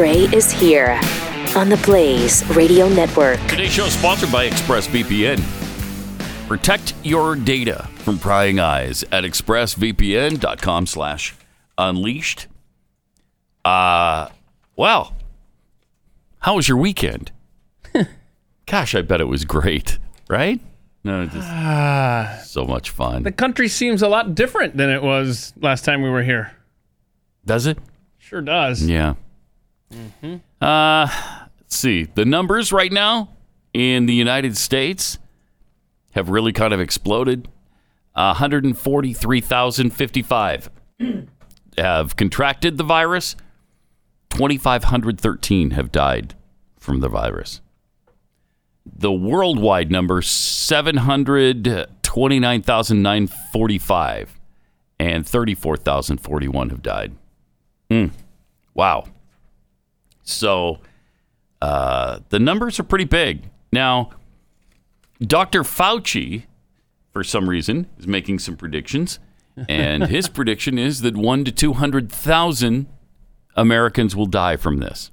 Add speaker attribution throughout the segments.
Speaker 1: Gray is here on the Blaze Radio Network.
Speaker 2: Today's show is sponsored by ExpressVPN. Protect your data from prying eyes at expressvpn.com slash unleashed. Uh, well, how was your weekend? Gosh, I bet it was great, right? No, just so much fun.
Speaker 3: The country seems a lot different than it was last time we were here.
Speaker 2: Does it?
Speaker 3: Sure does.
Speaker 2: Yeah. Uh, let's see. The numbers right now in the United States have really kind of exploded. 143,055 have contracted the virus. 2,513 have died from the virus. The worldwide number 729,945 and 34,041 have died. Mm. Wow. So uh, the numbers are pretty big. Now, Dr. Fauci, for some reason, is making some predictions. And his prediction is that one to 200,000 Americans will die from this.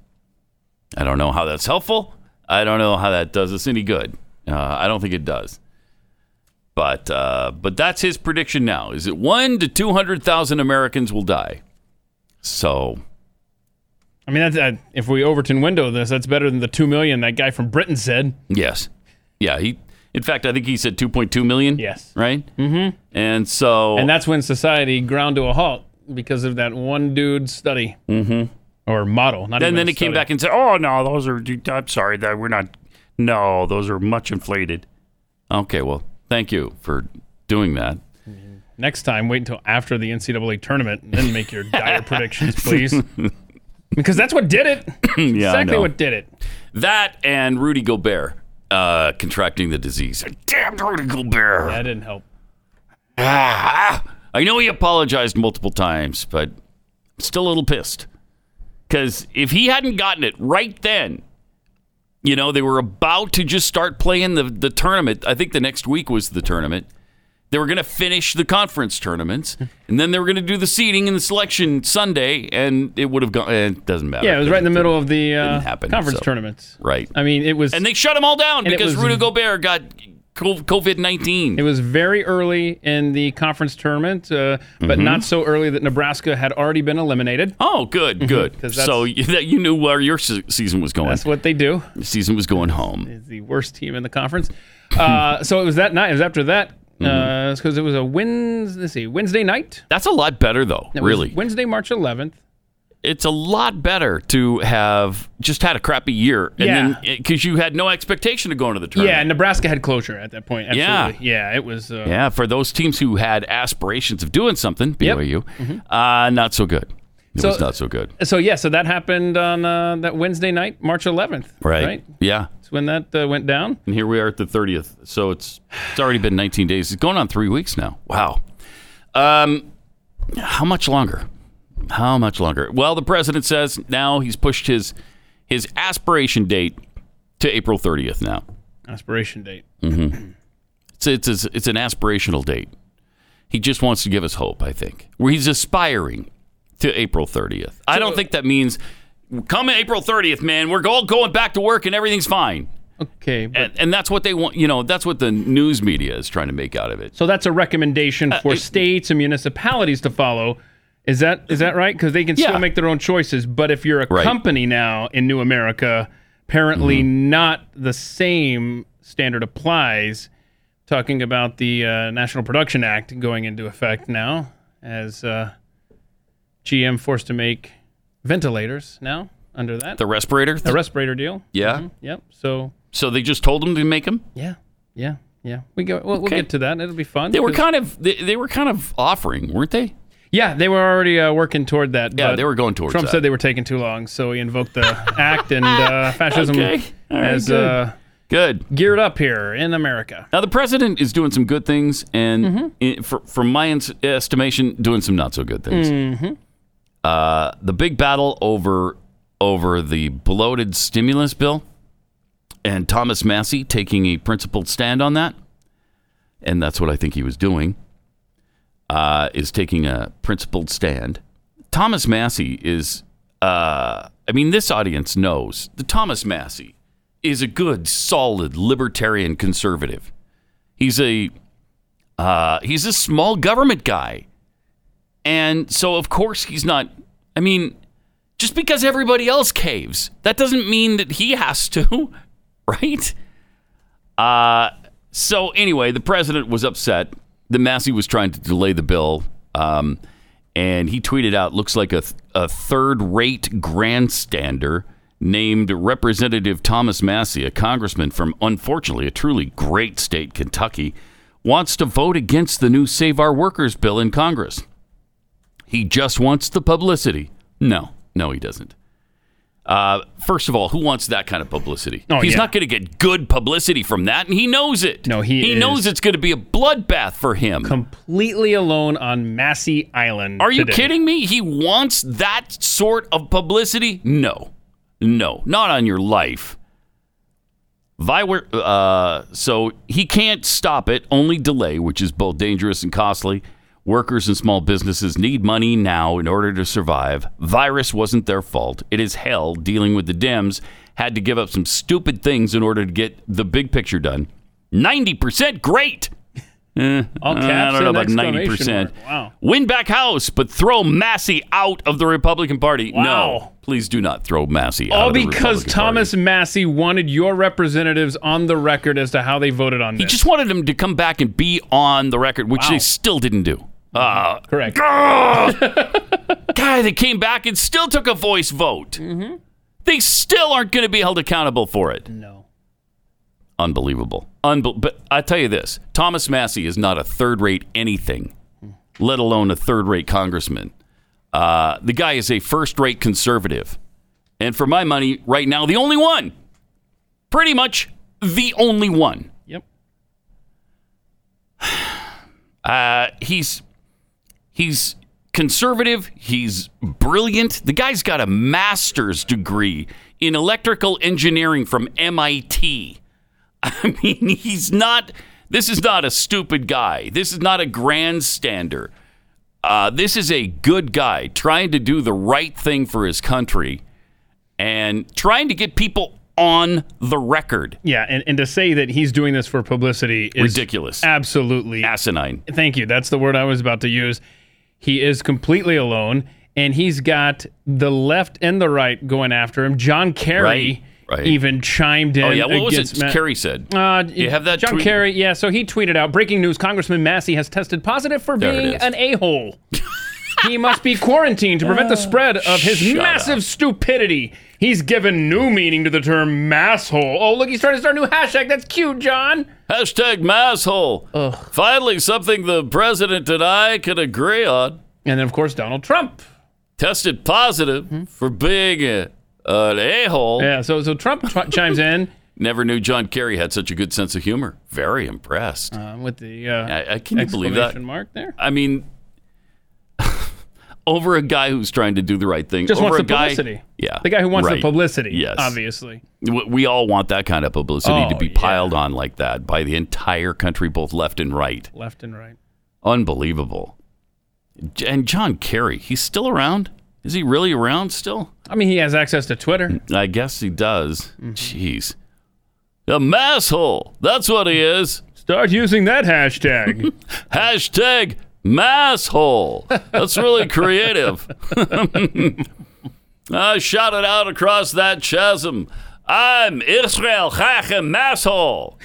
Speaker 2: I don't know how that's helpful. I don't know how that does us any good. Uh, I don't think it does. But uh, but that's his prediction now. Is that one to 200,000 Americans will die? So
Speaker 3: I mean, that's, uh, if we Overton window this, that's better than the two million that guy from Britain said.
Speaker 2: Yes. Yeah, he in fact I think he said 2.2 million.
Speaker 3: Yes.
Speaker 2: Right? Mhm. And so
Speaker 3: And that's when society ground to a halt because of that one dude study.
Speaker 2: Mhm.
Speaker 3: Or model. Not
Speaker 2: and
Speaker 3: even
Speaker 2: then he came back and said, "Oh no, those are I'm sorry that we're not no, those are much inflated." Okay, well, thank you for doing that.
Speaker 3: Next time, wait until after the NCAA tournament and then make your dire predictions, please. Because that's what did it.
Speaker 2: yeah,
Speaker 3: exactly what did it.
Speaker 2: That and Rudy Gobert uh, contracting the disease. Damn Rudy Gobert.
Speaker 3: That didn't help.
Speaker 2: Ah, I know he apologized multiple times, but I'm still a little pissed. Because if he hadn't gotten it right then, you know, they were about to just start playing the, the tournament. I think the next week was the tournament. They were going to finish the conference tournaments, and then they were going to do the seeding and the selection Sunday, and it would have gone. eh, It doesn't matter.
Speaker 3: Yeah, it was right in the middle of the uh,
Speaker 2: happen,
Speaker 3: conference
Speaker 2: so-
Speaker 3: tournaments.
Speaker 2: Right.
Speaker 3: I mean, it was.
Speaker 2: And they shut them all down because
Speaker 3: was-
Speaker 2: Rudy Gobert got COVID 19.
Speaker 3: It was very early in the conference tournament, uh, but
Speaker 2: Mhm.
Speaker 3: not so early that Nebraska had already been eliminated.
Speaker 2: Oh, good, good. So you, that you knew where your se- season was going.
Speaker 3: That's what they do.
Speaker 2: The season was going home.
Speaker 3: Is the worst team in the conference. Uh, so it was that night. It was after that.
Speaker 2: Mm-hmm.
Speaker 3: Because it was a Wednesday, let's see, Wednesday night.
Speaker 2: That's a lot better, though.
Speaker 3: It
Speaker 2: really,
Speaker 3: Wednesday, March 11th.
Speaker 2: it's a lot better to have just had a crappy year, and
Speaker 3: Yeah.
Speaker 2: because you had no expectation of going to the tournament.
Speaker 3: Yeah, Nebraska had closure at that point.
Speaker 2: Yeah.
Speaker 3: Absolutely. Yeah, it was. Uh,
Speaker 2: Yeah, for those teams who had aspirations of doing something,
Speaker 3: Yep.
Speaker 2: BYU,
Speaker 3: Mhm.
Speaker 2: uh, not so good. It
Speaker 3: So-
Speaker 2: was not so good.
Speaker 3: So yeah, so that happened on uh, that Wednesday night, March 11th.
Speaker 2: Right.
Speaker 3: Right.
Speaker 2: Yeah.
Speaker 3: It's when that uh, went down.
Speaker 2: And here we are at the 30th. So it's it's already been 19 days. It's going on three weeks now. Wow. Um, how much longer? How much longer? Well, the president says now he's pushed his his aspiration date to April 30th now.
Speaker 3: Aspiration date.
Speaker 2: hmm It's, it's it's it's an aspirational date. He just wants to give us hope. I think where he's aspiring to April 30th. I don't think that means come April 30th, man. We're all going back to work and everything's fine.
Speaker 3: Okay.
Speaker 2: and, and that's what they want. You know, that's what the news media is trying to make out of it.
Speaker 3: So that's a recommendation
Speaker 2: Uh,
Speaker 3: for states and municipalities to follow. Is that is that right? Because they can
Speaker 2: Yeah.
Speaker 3: still make their own choices. But if you're a
Speaker 2: Right.
Speaker 3: company now in New America, apparently
Speaker 2: Mm-hmm.
Speaker 3: not the same standard applies. Talking about the uh, National Production Act going into effect now, as uh, GM forced to make ventilators now under that
Speaker 2: The respirator.
Speaker 3: The respirator deal.
Speaker 2: Yeah.
Speaker 3: Mhm. Yep. So
Speaker 2: So they just told them to make them.
Speaker 3: yeah, yeah, yeah. We go. We'll, we'll get to that. It'll be fun.
Speaker 2: They were kind of they, they were kind of offering, weren't they?
Speaker 3: Yeah, they were already uh, working toward that.
Speaker 2: Yeah, they were going towards
Speaker 3: Trump
Speaker 2: that.
Speaker 3: said they were taking too long, so he invoked the act and uh, fascism
Speaker 2: Okay. Right,
Speaker 3: as
Speaker 2: good.
Speaker 3: uh,
Speaker 2: Good.
Speaker 3: geared up here in America.
Speaker 2: Now the president is doing some good things, and
Speaker 3: Mm-hmm.
Speaker 2: i- for, from my estimation, doing some not so good things.
Speaker 3: Mm-hmm.
Speaker 2: Uh, the big battle over over the bloated stimulus bill, and Thomas Massie taking a principled stand on that, and that's what I think he was doing. Uh, is taking a principled stand. Thomas Massie is uh, I mean, this audience knows that Thomas Massie is a good, solid libertarian conservative. He's a uh, he's a small government guy, and so of course he's not. I mean, just because everybody else caves, that doesn't mean that he has to, right? Uh, so anyway, the president was upset. The Massie was trying to delay the bill, um, and he tweeted out, "Looks like a, a third-rate grandstander named Representative Thomas Massie, a congressman from, unfortunately, a truly great state, Kentucky, wants to vote against the new Save Our Workers bill in Congress. He just wants the publicity. No, no, he doesn't." Uh, first of all, who wants that kind of publicity?
Speaker 3: Oh,
Speaker 2: He's
Speaker 3: yeah.
Speaker 2: not going to get good publicity from that, and he knows it.
Speaker 3: No, he
Speaker 2: he knows it's going to be a bloodbath for him.
Speaker 3: Completely alone on Massie Island.
Speaker 2: Are you
Speaker 3: today.
Speaker 2: kidding me? He wants that sort of publicity? No, no, not on your life. Uh, so he can't stop it, only delay, which is both dangerous and costly. Workers and small businesses need money now in order to survive. Virus wasn't their fault. It is hell dealing with the Dems. Had to give up some stupid things in order to get the big picture done. 90% great. Eh,
Speaker 3: All caps
Speaker 2: I don't know about
Speaker 3: 90%. Wow.
Speaker 2: Win back House, but throw Massie out of the Republican Party. No, please do not throw Massie out.
Speaker 3: All
Speaker 2: of the
Speaker 3: because
Speaker 2: Republican
Speaker 3: Thomas
Speaker 2: Party.
Speaker 3: Massie wanted your representatives on the record as to how they voted on this.
Speaker 2: He just wanted them to come back and be on the record, which
Speaker 3: Wow.
Speaker 2: they still didn't do. Uh,
Speaker 3: Correct.
Speaker 2: guy, they came back and still took a voice vote.
Speaker 3: Mm-hmm.
Speaker 2: They still aren't going to be held accountable for it.
Speaker 3: No.
Speaker 2: Unbelievable. Unbel- but I tell you this Thomas Massie is not a third rate anything, let alone a third rate congressman. Uh, the guy is a first rate conservative. And for my money, right now, the only one. Pretty much the only one.
Speaker 3: Yep.
Speaker 2: Uh, he's he's conservative. He's brilliant. The guy's got a master's degree in electrical engineering from MIT. I mean, he's not. This is not a stupid guy. This is not a grandstander. Uh, this is a good guy trying to do the right thing for his country and trying to get people on the record.
Speaker 3: Yeah, and, and to say that he's doing this for publicity is
Speaker 2: Ridiculous.
Speaker 3: Absolutely.
Speaker 2: Asinine.
Speaker 3: Thank you. That's the word I was about to use. He is completely alone, and he's got the left and the right going after him. John Kerry
Speaker 2: Right, right.
Speaker 3: even chimed in.
Speaker 2: Oh yeah, what was it? Kerry said.
Speaker 3: Uh,
Speaker 2: You have that
Speaker 3: John
Speaker 2: tweet?
Speaker 3: Kerry, yeah. So he tweeted out breaking news Congressman Massie has tested positive for
Speaker 2: There
Speaker 3: being an a hole. he must be quarantined to prevent the spread of his
Speaker 2: Shut
Speaker 3: massive
Speaker 2: up.
Speaker 3: stupidity. He's given new meaning to the term masshole. Oh, look, he's trying to start a new hashtag. That's cute, John.
Speaker 2: Hashtag masshole. Finally, something the president and I can agree on.
Speaker 3: And then, of course, Donald Trump.
Speaker 2: Tested positive for being a, an a-hole.
Speaker 3: Yeah, so so Trump ch- chimes in
Speaker 2: Never knew John Kerry had such a good sense of humor. Very impressed.
Speaker 3: uh, with the uh,
Speaker 2: I, I can you believe that?
Speaker 3: mark there.
Speaker 2: I mean, over a guy who's trying to do the right thing.
Speaker 3: Just
Speaker 2: over
Speaker 3: wants the
Speaker 2: guy,
Speaker 3: publicity.
Speaker 2: Yeah,
Speaker 3: The guy who wants
Speaker 2: right.
Speaker 3: the publicity.
Speaker 2: Yes.
Speaker 3: obviously.
Speaker 2: We we all want that kind of publicity to
Speaker 3: Oh,
Speaker 2: be
Speaker 3: yeah.
Speaker 2: piled on like that by the entire country, both left and right.
Speaker 3: Left and right.
Speaker 2: Unbelievable. And John Kerry, he's still around? Is he really around still?
Speaker 3: I mean, he has access to Twitter.
Speaker 2: I guess he does.
Speaker 3: Mm-hmm.
Speaker 2: Jeez. A masshole. That's what he is.
Speaker 3: Start using that hashtag.
Speaker 2: Hashtag masshole. That's really creative. I shot it out across that chasm. I'm Israel Chachem masshole.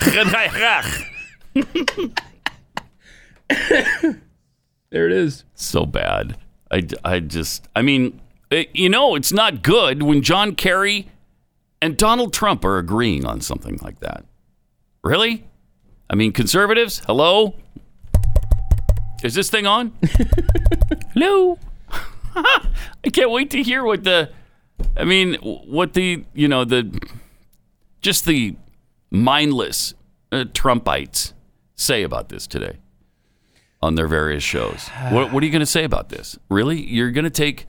Speaker 3: there it is.
Speaker 2: so bad. I, I just, I mean, it, you know, it's not good when John Kerry and Donald Trump are agreeing on something like that. Really? I mean, conservatives, hello? Is this thing on? hello? I can't wait to hear what the, I mean, what the, you know, the, just the mindless uh, Trumpites say about this today on their various shows. What, what are you going to say about this? Really? You're going to take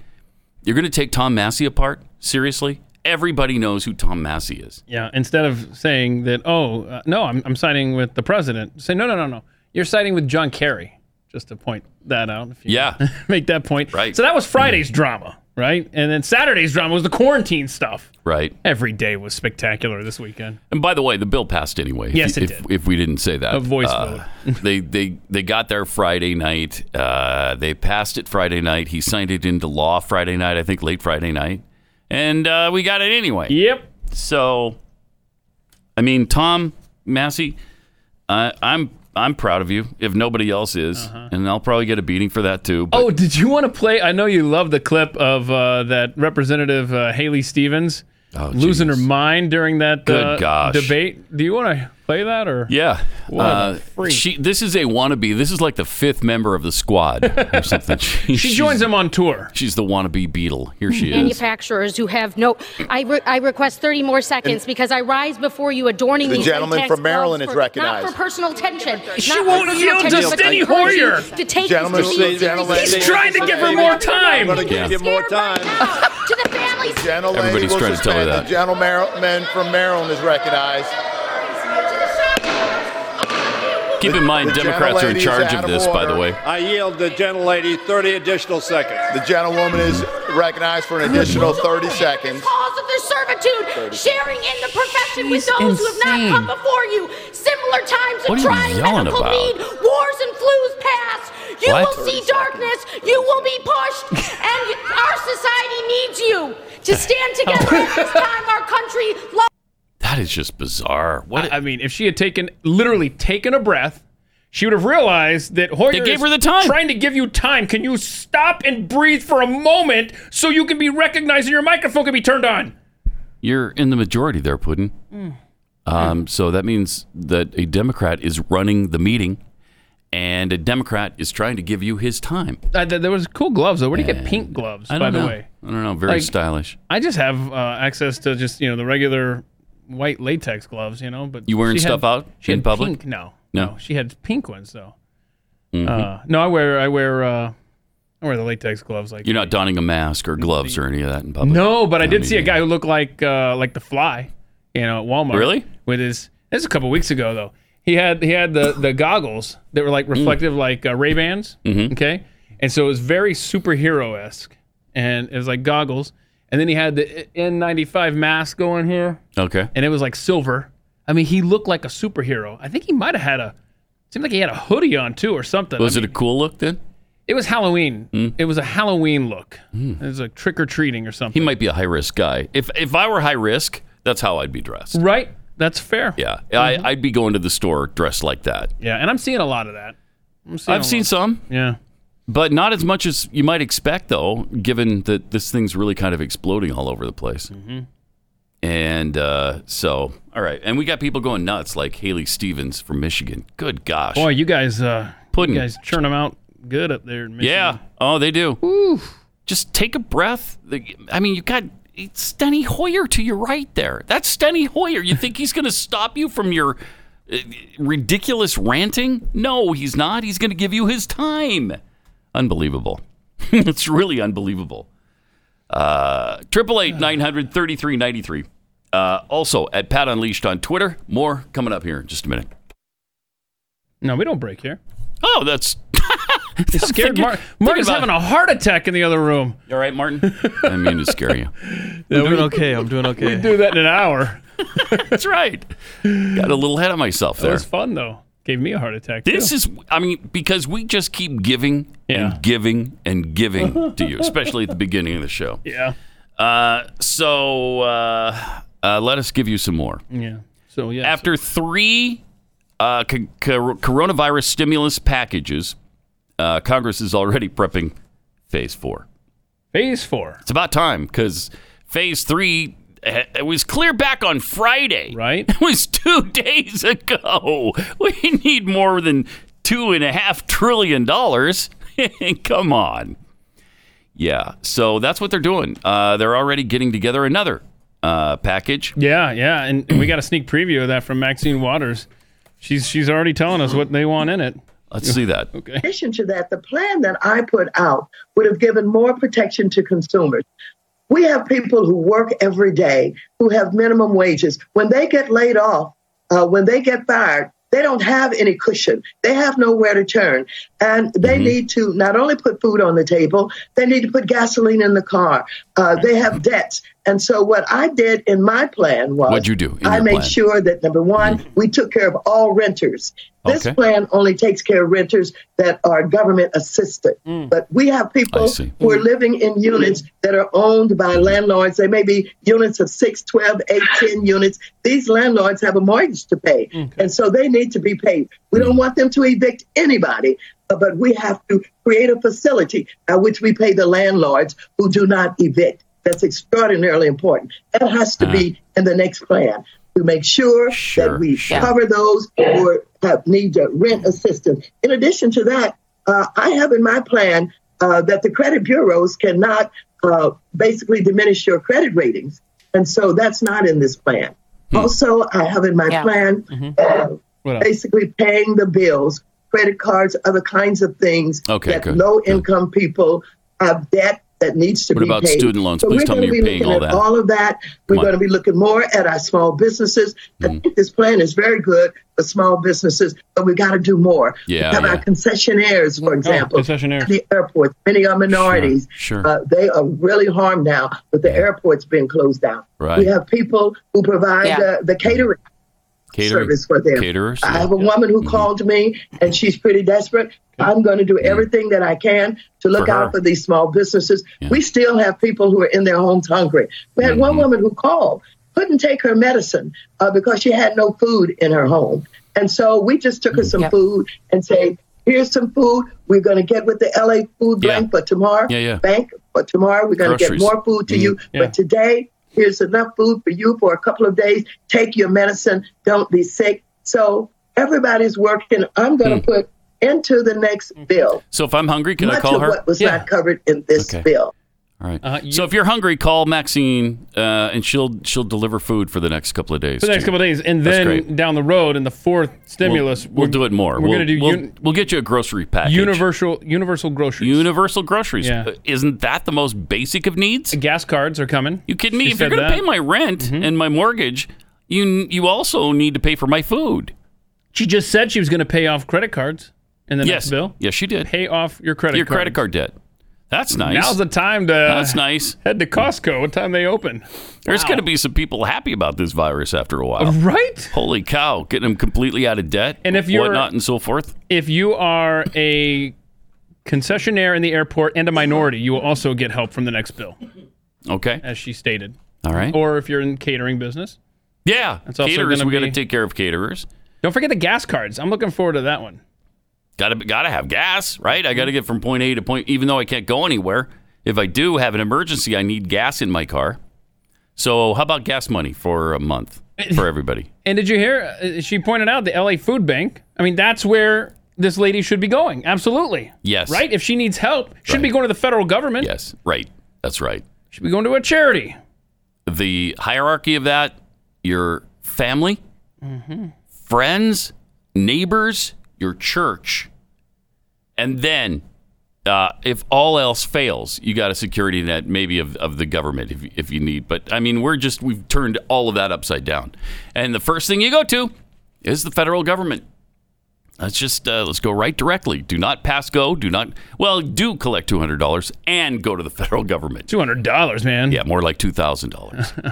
Speaker 2: you're going to take Tom Massie apart? Seriously? Everybody knows who Tom Massie is.
Speaker 3: Yeah. Instead of saying that, oh, uh, no, I'm, I'm siding with the president, say, no, no, no, no. You're siding with John Kerry. Just to point that out. If you
Speaker 2: Yeah.
Speaker 3: make that point.
Speaker 2: Right.
Speaker 3: So that was Friday's drama. right? And then Saturday's drama was the quarantine stuff.
Speaker 2: Right.
Speaker 3: Every day was spectacular this weekend.
Speaker 2: And by the way, the bill passed anyway. if
Speaker 3: Yes,
Speaker 2: you-
Speaker 3: it
Speaker 2: if,
Speaker 3: did.
Speaker 2: If we didn't say that,
Speaker 3: A voice
Speaker 2: Uh, they they they got there Friday night. Uh, they passed it Friday night. He signed it into law Friday night. I think late Friday night, and uh, we got it anyway.
Speaker 3: Yep.
Speaker 2: So, I mean, Tom Massie, uh, I'm I'm proud of you. If nobody else is, and I'll probably get a beating for that too. But
Speaker 3: Uh-huh. Oh, did you want to play? I know you love the clip of uh, that Representative uh, Haley Stevens
Speaker 2: Oh,
Speaker 3: losing her mind during that uh, debate. Do you want to play that or?
Speaker 2: Yeah.
Speaker 3: What a
Speaker 2: Uh,
Speaker 3: freak.
Speaker 2: she, this is a wannabe. This is like the fifth member of the squad or something. She,
Speaker 3: She joins them on tour.
Speaker 2: She's the wannabe Beatle. Here she is.
Speaker 4: manufacturers who have no. I, re- I request 30 more seconds because I rise before you adorning
Speaker 5: The
Speaker 4: these
Speaker 5: gentleman from Maryland
Speaker 4: gloves
Speaker 5: is
Speaker 4: for-
Speaker 5: recognized.
Speaker 4: Not for personal attention.
Speaker 3: She won't yield to
Speaker 4: attention, but
Speaker 3: Steny
Speaker 4: encourage
Speaker 3: Hoyer.
Speaker 4: To take
Speaker 5: Gentlemen,
Speaker 4: this to
Speaker 5: gentlemen,
Speaker 3: He's trying to give her more time.
Speaker 5: I'm going to
Speaker 2: Yeah.
Speaker 5: give you more time.
Speaker 4: to the families.
Speaker 5: Gentle lady
Speaker 2: Everybody's trying to tell her that.
Speaker 5: The gentleman from Maryland is recognized.
Speaker 2: Keep in mind, Democrats are in charge of
Speaker 5: of
Speaker 2: this, by the way.
Speaker 6: I yield the gentlelady 30 additional seconds.
Speaker 5: The gentlewoman is recognized for an additional 30 seconds.
Speaker 4: Cause of their servitude, sharing in the profession with
Speaker 3: She's
Speaker 4: those who have not come before you. Similar times
Speaker 2: What are
Speaker 4: of
Speaker 2: you
Speaker 4: trying
Speaker 2: yelling
Speaker 4: medical
Speaker 2: about?
Speaker 4: need, wars and flus past. You
Speaker 2: What?
Speaker 4: will see darkness. You will be pushed, and our society needs you to stand together at this time. Our country. Lo-
Speaker 2: That is just bizarre. What?
Speaker 3: I mean, if she had taken literally taken a breath, she would have realized that Hoyer
Speaker 2: They gave
Speaker 3: is
Speaker 2: her the time.
Speaker 3: trying to give you time. Can you stop and breathe for a moment so you can be recognized and your microphone can be turned on?
Speaker 2: You're in the majority there, Putin.
Speaker 3: Hmm.
Speaker 2: Um, so that means that a Democrat is running the meeting, and a Democrat is trying to give you his time.
Speaker 3: Uh, th- there was cool gloves though. Where do you get pink gloves?
Speaker 2: I
Speaker 3: by
Speaker 2: don't
Speaker 3: the
Speaker 2: know.
Speaker 3: way,
Speaker 2: I don't know. Very
Speaker 3: Like-
Speaker 2: stylish.
Speaker 3: I just have uh, access to just you know the regular white latex gloves. You know, but
Speaker 2: You wearing stuff
Speaker 3: had,
Speaker 2: out
Speaker 3: she
Speaker 2: in
Speaker 3: had
Speaker 2: public?
Speaker 3: Pink. No,
Speaker 2: No.
Speaker 3: no, she had pink ones though.
Speaker 2: Mm-hmm.
Speaker 3: Uh, no, I wear I wear uh, I wear the latex gloves like
Speaker 2: You're not donning a mask or gloves or any of that in public.
Speaker 3: No, but I did see a guy who looked like uh, like the Fly, you know, at Walmart.
Speaker 2: Really?
Speaker 3: With his this is a couple weeks ago though. He had he had the the goggles that were
Speaker 2: Mm.
Speaker 3: like reflective, like uh, Ray Bans.
Speaker 2: Mm-hmm.
Speaker 3: Okay, and so it was very superhero esque, and it was like goggles. And then he had the N95 mask going here,
Speaker 2: Okay.
Speaker 3: and it was like silver. I mean, he looked like a superhero. I think he might have had a seemed like he had a hoodie on too or something.
Speaker 2: Was
Speaker 3: I
Speaker 2: it a cool look then?
Speaker 3: it was Halloween.
Speaker 2: Mm.
Speaker 3: It was a Halloween look. It was like trick or treating or something.
Speaker 2: He might be a high risk guy. If if I were high risk, that's how I'd be dressed.
Speaker 3: Right? That's fair.
Speaker 2: Yeah,
Speaker 3: Mm-hmm.
Speaker 2: I, I'd be going to the store dressed like that.
Speaker 3: Yeah, and I'm seeing a lot of that. I'm seeing
Speaker 2: I've seen some,
Speaker 3: Yeah.
Speaker 2: But not as much as you might expect, though, given that this thing's really kind of exploding all over the place.
Speaker 3: Mm-hmm.
Speaker 2: And uh, so, all right, and we got people going nuts, like Haley Stevens from Michigan. Good gosh,
Speaker 3: Boy, you guys, uh,
Speaker 2: Pudding.
Speaker 3: you guys churn them out good up there in Michigan.
Speaker 2: yeah, oh, they do. Just take a breath. I mean, you got it's Steny Hoyer to your right there. That's Steny Hoyer. You think he's going to stop you from your uh, ridiculous ranting? No, he's not. He's going to give you his time. Unbelievable. it's really unbelievable. Uh, Triple eight nine hundred thirty three ninety three. Uh, also at Pat Unleashed on Twitter. More coming up here in just a minute.
Speaker 3: No, we don't break here.
Speaker 2: Oh, that's
Speaker 3: You scared
Speaker 2: thinking-
Speaker 3: Mark. Mark is
Speaker 2: about-
Speaker 3: having a heart attack in the other room.
Speaker 2: You all right, Martin? I mean to scare you.
Speaker 7: I'm doing okay. I'm doing okay.
Speaker 3: We do that in an hour.
Speaker 2: That's right. Got a little ahead of myself
Speaker 3: That
Speaker 2: there.
Speaker 3: was fun though. Gave me a heart attack.
Speaker 2: This
Speaker 3: too.
Speaker 2: is, I mean, because we just keep giving
Speaker 3: Yeah.
Speaker 2: and giving and giving to you, especially at the beginning of the show.
Speaker 3: yeah,
Speaker 2: Uh, so uh, uh, let us give you some more.
Speaker 3: yeah. So yeah.
Speaker 2: After three uh, co- co- coronavirus stimulus packages, uh, Congress is already prepping phase four.
Speaker 3: phase four,
Speaker 2: It's about time because phase three it was clear back on Friday.
Speaker 3: right?
Speaker 2: It was two days ago. We need more than two and a half trillion dollars. Come on. Yeah, so that's what they're doing. Uh, they're already getting together another uh, package.
Speaker 3: Yeah, yeah. And, and we got a sneak preview of that from Maxine Waters. She's she's already telling us what they want in it.
Speaker 2: Let's see that.
Speaker 3: Okay.
Speaker 8: In addition to that, the plan that I put out would have given more protection to consumers. We have people who work every day who have minimum wages. When they get laid off, uh, when they get fired, they don't have any cushion. They have nowhere to turn. And they
Speaker 2: Mm-hmm.
Speaker 8: need to not only put food on the table, they need to put gasoline in the car. Uh, they have debts. And so what I did in my plan was
Speaker 2: What'd you do
Speaker 8: I made
Speaker 2: plan? Mm-hmm.
Speaker 8: sure that number one, mm. we took care of all renters. This
Speaker 2: Okay.
Speaker 8: plan only takes care of renters that are government assisted. Mm. But we have people who are living in units that are owned by mm-hmm. landlords. They may be units of 6, 12, 8, 10 units. These landlords have a mortgage to pay. And so they need to be paid. We don't mm. want them to evict anybody, but we have to create a facility by which we pay the landlords who do not evict. That's extraordinarily important. That has to be in the next plan to make sure,
Speaker 2: Sure,
Speaker 8: that we
Speaker 2: sure.
Speaker 8: cover those who have need uh, rent assistance. In addition to that, uh, I have in my plan uh, that the credit bureaus cannot uh, basically diminish your credit ratings, and so that's not in this plan.
Speaker 2: Hmm.
Speaker 8: Also, I have in my
Speaker 4: Yeah.
Speaker 8: plan uh,
Speaker 3: What else?
Speaker 8: basically paying the bills, credit cards, other kinds of things
Speaker 2: Okay,
Speaker 8: that
Speaker 2: good,
Speaker 8: low income people have debt that needs to
Speaker 2: What
Speaker 8: be
Speaker 2: about
Speaker 8: paid.
Speaker 2: student loans?
Speaker 8: So
Speaker 2: Please
Speaker 8: we're
Speaker 2: tell me
Speaker 8: gonna
Speaker 2: you're
Speaker 8: be
Speaker 2: paying
Speaker 8: looking
Speaker 2: all
Speaker 8: at
Speaker 2: that.
Speaker 8: all of that. We're
Speaker 2: Come on.
Speaker 8: going to be looking more at our small businesses. I
Speaker 2: Mm.
Speaker 8: think this plan is very good for small businesses, but we've got to do more.
Speaker 2: Yeah,
Speaker 8: we have
Speaker 2: yeah.
Speaker 8: our concessionaires, for example,
Speaker 3: concessionaires.
Speaker 8: the airports. Many are minorities.
Speaker 2: Sure, sure.
Speaker 8: Uh, they are really harmed now with the airports being closed down.
Speaker 2: Right.
Speaker 8: We have people who provide
Speaker 4: Yeah.
Speaker 8: uh, the catering
Speaker 2: Catering,
Speaker 8: service for them.
Speaker 2: caterers.
Speaker 8: I have a woman who called me and she's pretty desperate. I'm going to do everything that I can to look
Speaker 2: For
Speaker 8: out for these small businesses.
Speaker 2: Yeah.
Speaker 8: We still have people who are in their homes hungry. We had one woman who called, couldn't take her medicine uh, because she had no food in her home. And so we just took her some
Speaker 4: Yep.
Speaker 8: food and say, here's some food. We're going to get with the LA food
Speaker 2: Yeah.
Speaker 8: bank for tomorrow.
Speaker 2: Yeah, yeah.
Speaker 8: Bank for tomorrow. We're going to get
Speaker 2: Mm-hmm.
Speaker 8: more food to you.
Speaker 3: Yeah.
Speaker 8: But today, here's enough food for you for a couple of days. Take your medicine. Don't be sick. So everybody's working. I'm going to
Speaker 2: Hmm.
Speaker 8: put into the next bill
Speaker 2: So if I'm hungry, can I
Speaker 8: much
Speaker 2: call
Speaker 8: of
Speaker 2: her?
Speaker 8: what was
Speaker 3: Yeah.
Speaker 8: not covered in this
Speaker 2: Okay.
Speaker 8: bill.
Speaker 2: All right.
Speaker 3: Uh, you-
Speaker 2: so if you're hungry, call Maxine, uh, and she'll she'll deliver food for the next couple of days.
Speaker 3: for the next couple of days, and then down the road in the fourth stimulus,
Speaker 2: We'll, we'll do it more.
Speaker 3: We're
Speaker 2: we'll,
Speaker 3: going to do
Speaker 2: We'll,
Speaker 3: un-
Speaker 2: we'll get you a grocery package.
Speaker 3: universal universal groceries.
Speaker 2: Universal groceries.
Speaker 3: Yeah.
Speaker 2: Uh, Isn't that the most basic of needs?
Speaker 3: Gas cards are coming.
Speaker 2: You kidding me?
Speaker 3: She
Speaker 2: if you're going to
Speaker 3: that. Mm-hmm.
Speaker 2: pay my rent and my mortgage, you you also need to pay for my food.
Speaker 3: She just said she was going to pay off credit cards in the
Speaker 2: yes,
Speaker 3: next bill.
Speaker 2: yes, she did.
Speaker 3: Pay off your credit
Speaker 2: your
Speaker 3: cards.
Speaker 2: credit card debt. That's nice.
Speaker 3: Now's the time to
Speaker 2: That's nice.
Speaker 3: head to Costco. What time they open?
Speaker 2: There's
Speaker 3: Wow.
Speaker 2: going to be some people happy about this virus after a while.
Speaker 3: Right?
Speaker 2: Holy cow, getting them completely out of debt
Speaker 3: And if you're-
Speaker 2: whatnot and so forth.
Speaker 3: If you are a concessionaire in the airport and a minority, you will also get help from the next bill,
Speaker 2: Okay.
Speaker 3: as she stated.
Speaker 2: All right.
Speaker 3: Or if you're in catering business,
Speaker 2: yeah.
Speaker 3: That's also
Speaker 2: caterers,
Speaker 3: gonna
Speaker 2: we got to
Speaker 3: be-
Speaker 2: take care of caterers.
Speaker 3: don't forget the gas cards. I'm looking forward to that one.
Speaker 2: Got to got to have gas, right? I got to get from point A to point even though I can't go anywhere. If I do have an emergency, I need gas in my car. So, how about gas money for a month for everybody?
Speaker 3: And did you hear? uh, She pointed out the LA Food Bank. I mean, that's where this lady should be going. Absolutely.
Speaker 2: Yes.
Speaker 3: Right? If she needs help, should be going to the federal government.
Speaker 2: Yes, right. That's right.
Speaker 3: Should be going to a charity.
Speaker 2: the hierarchy of that your family, friends, neighbors, your church, and then uh, if all else fails, you got a security net maybe of, of the government if, if you need. But I mean, we're just, we've turned all of that upside down. And the first thing you go to is the federal government. Let's just uh, let's go right directly. Do not pass go. Do not well do collect two hundred dollars and go to the federal government.
Speaker 3: Two hundred dollars, man.
Speaker 2: Yeah, more like two thousand dollars.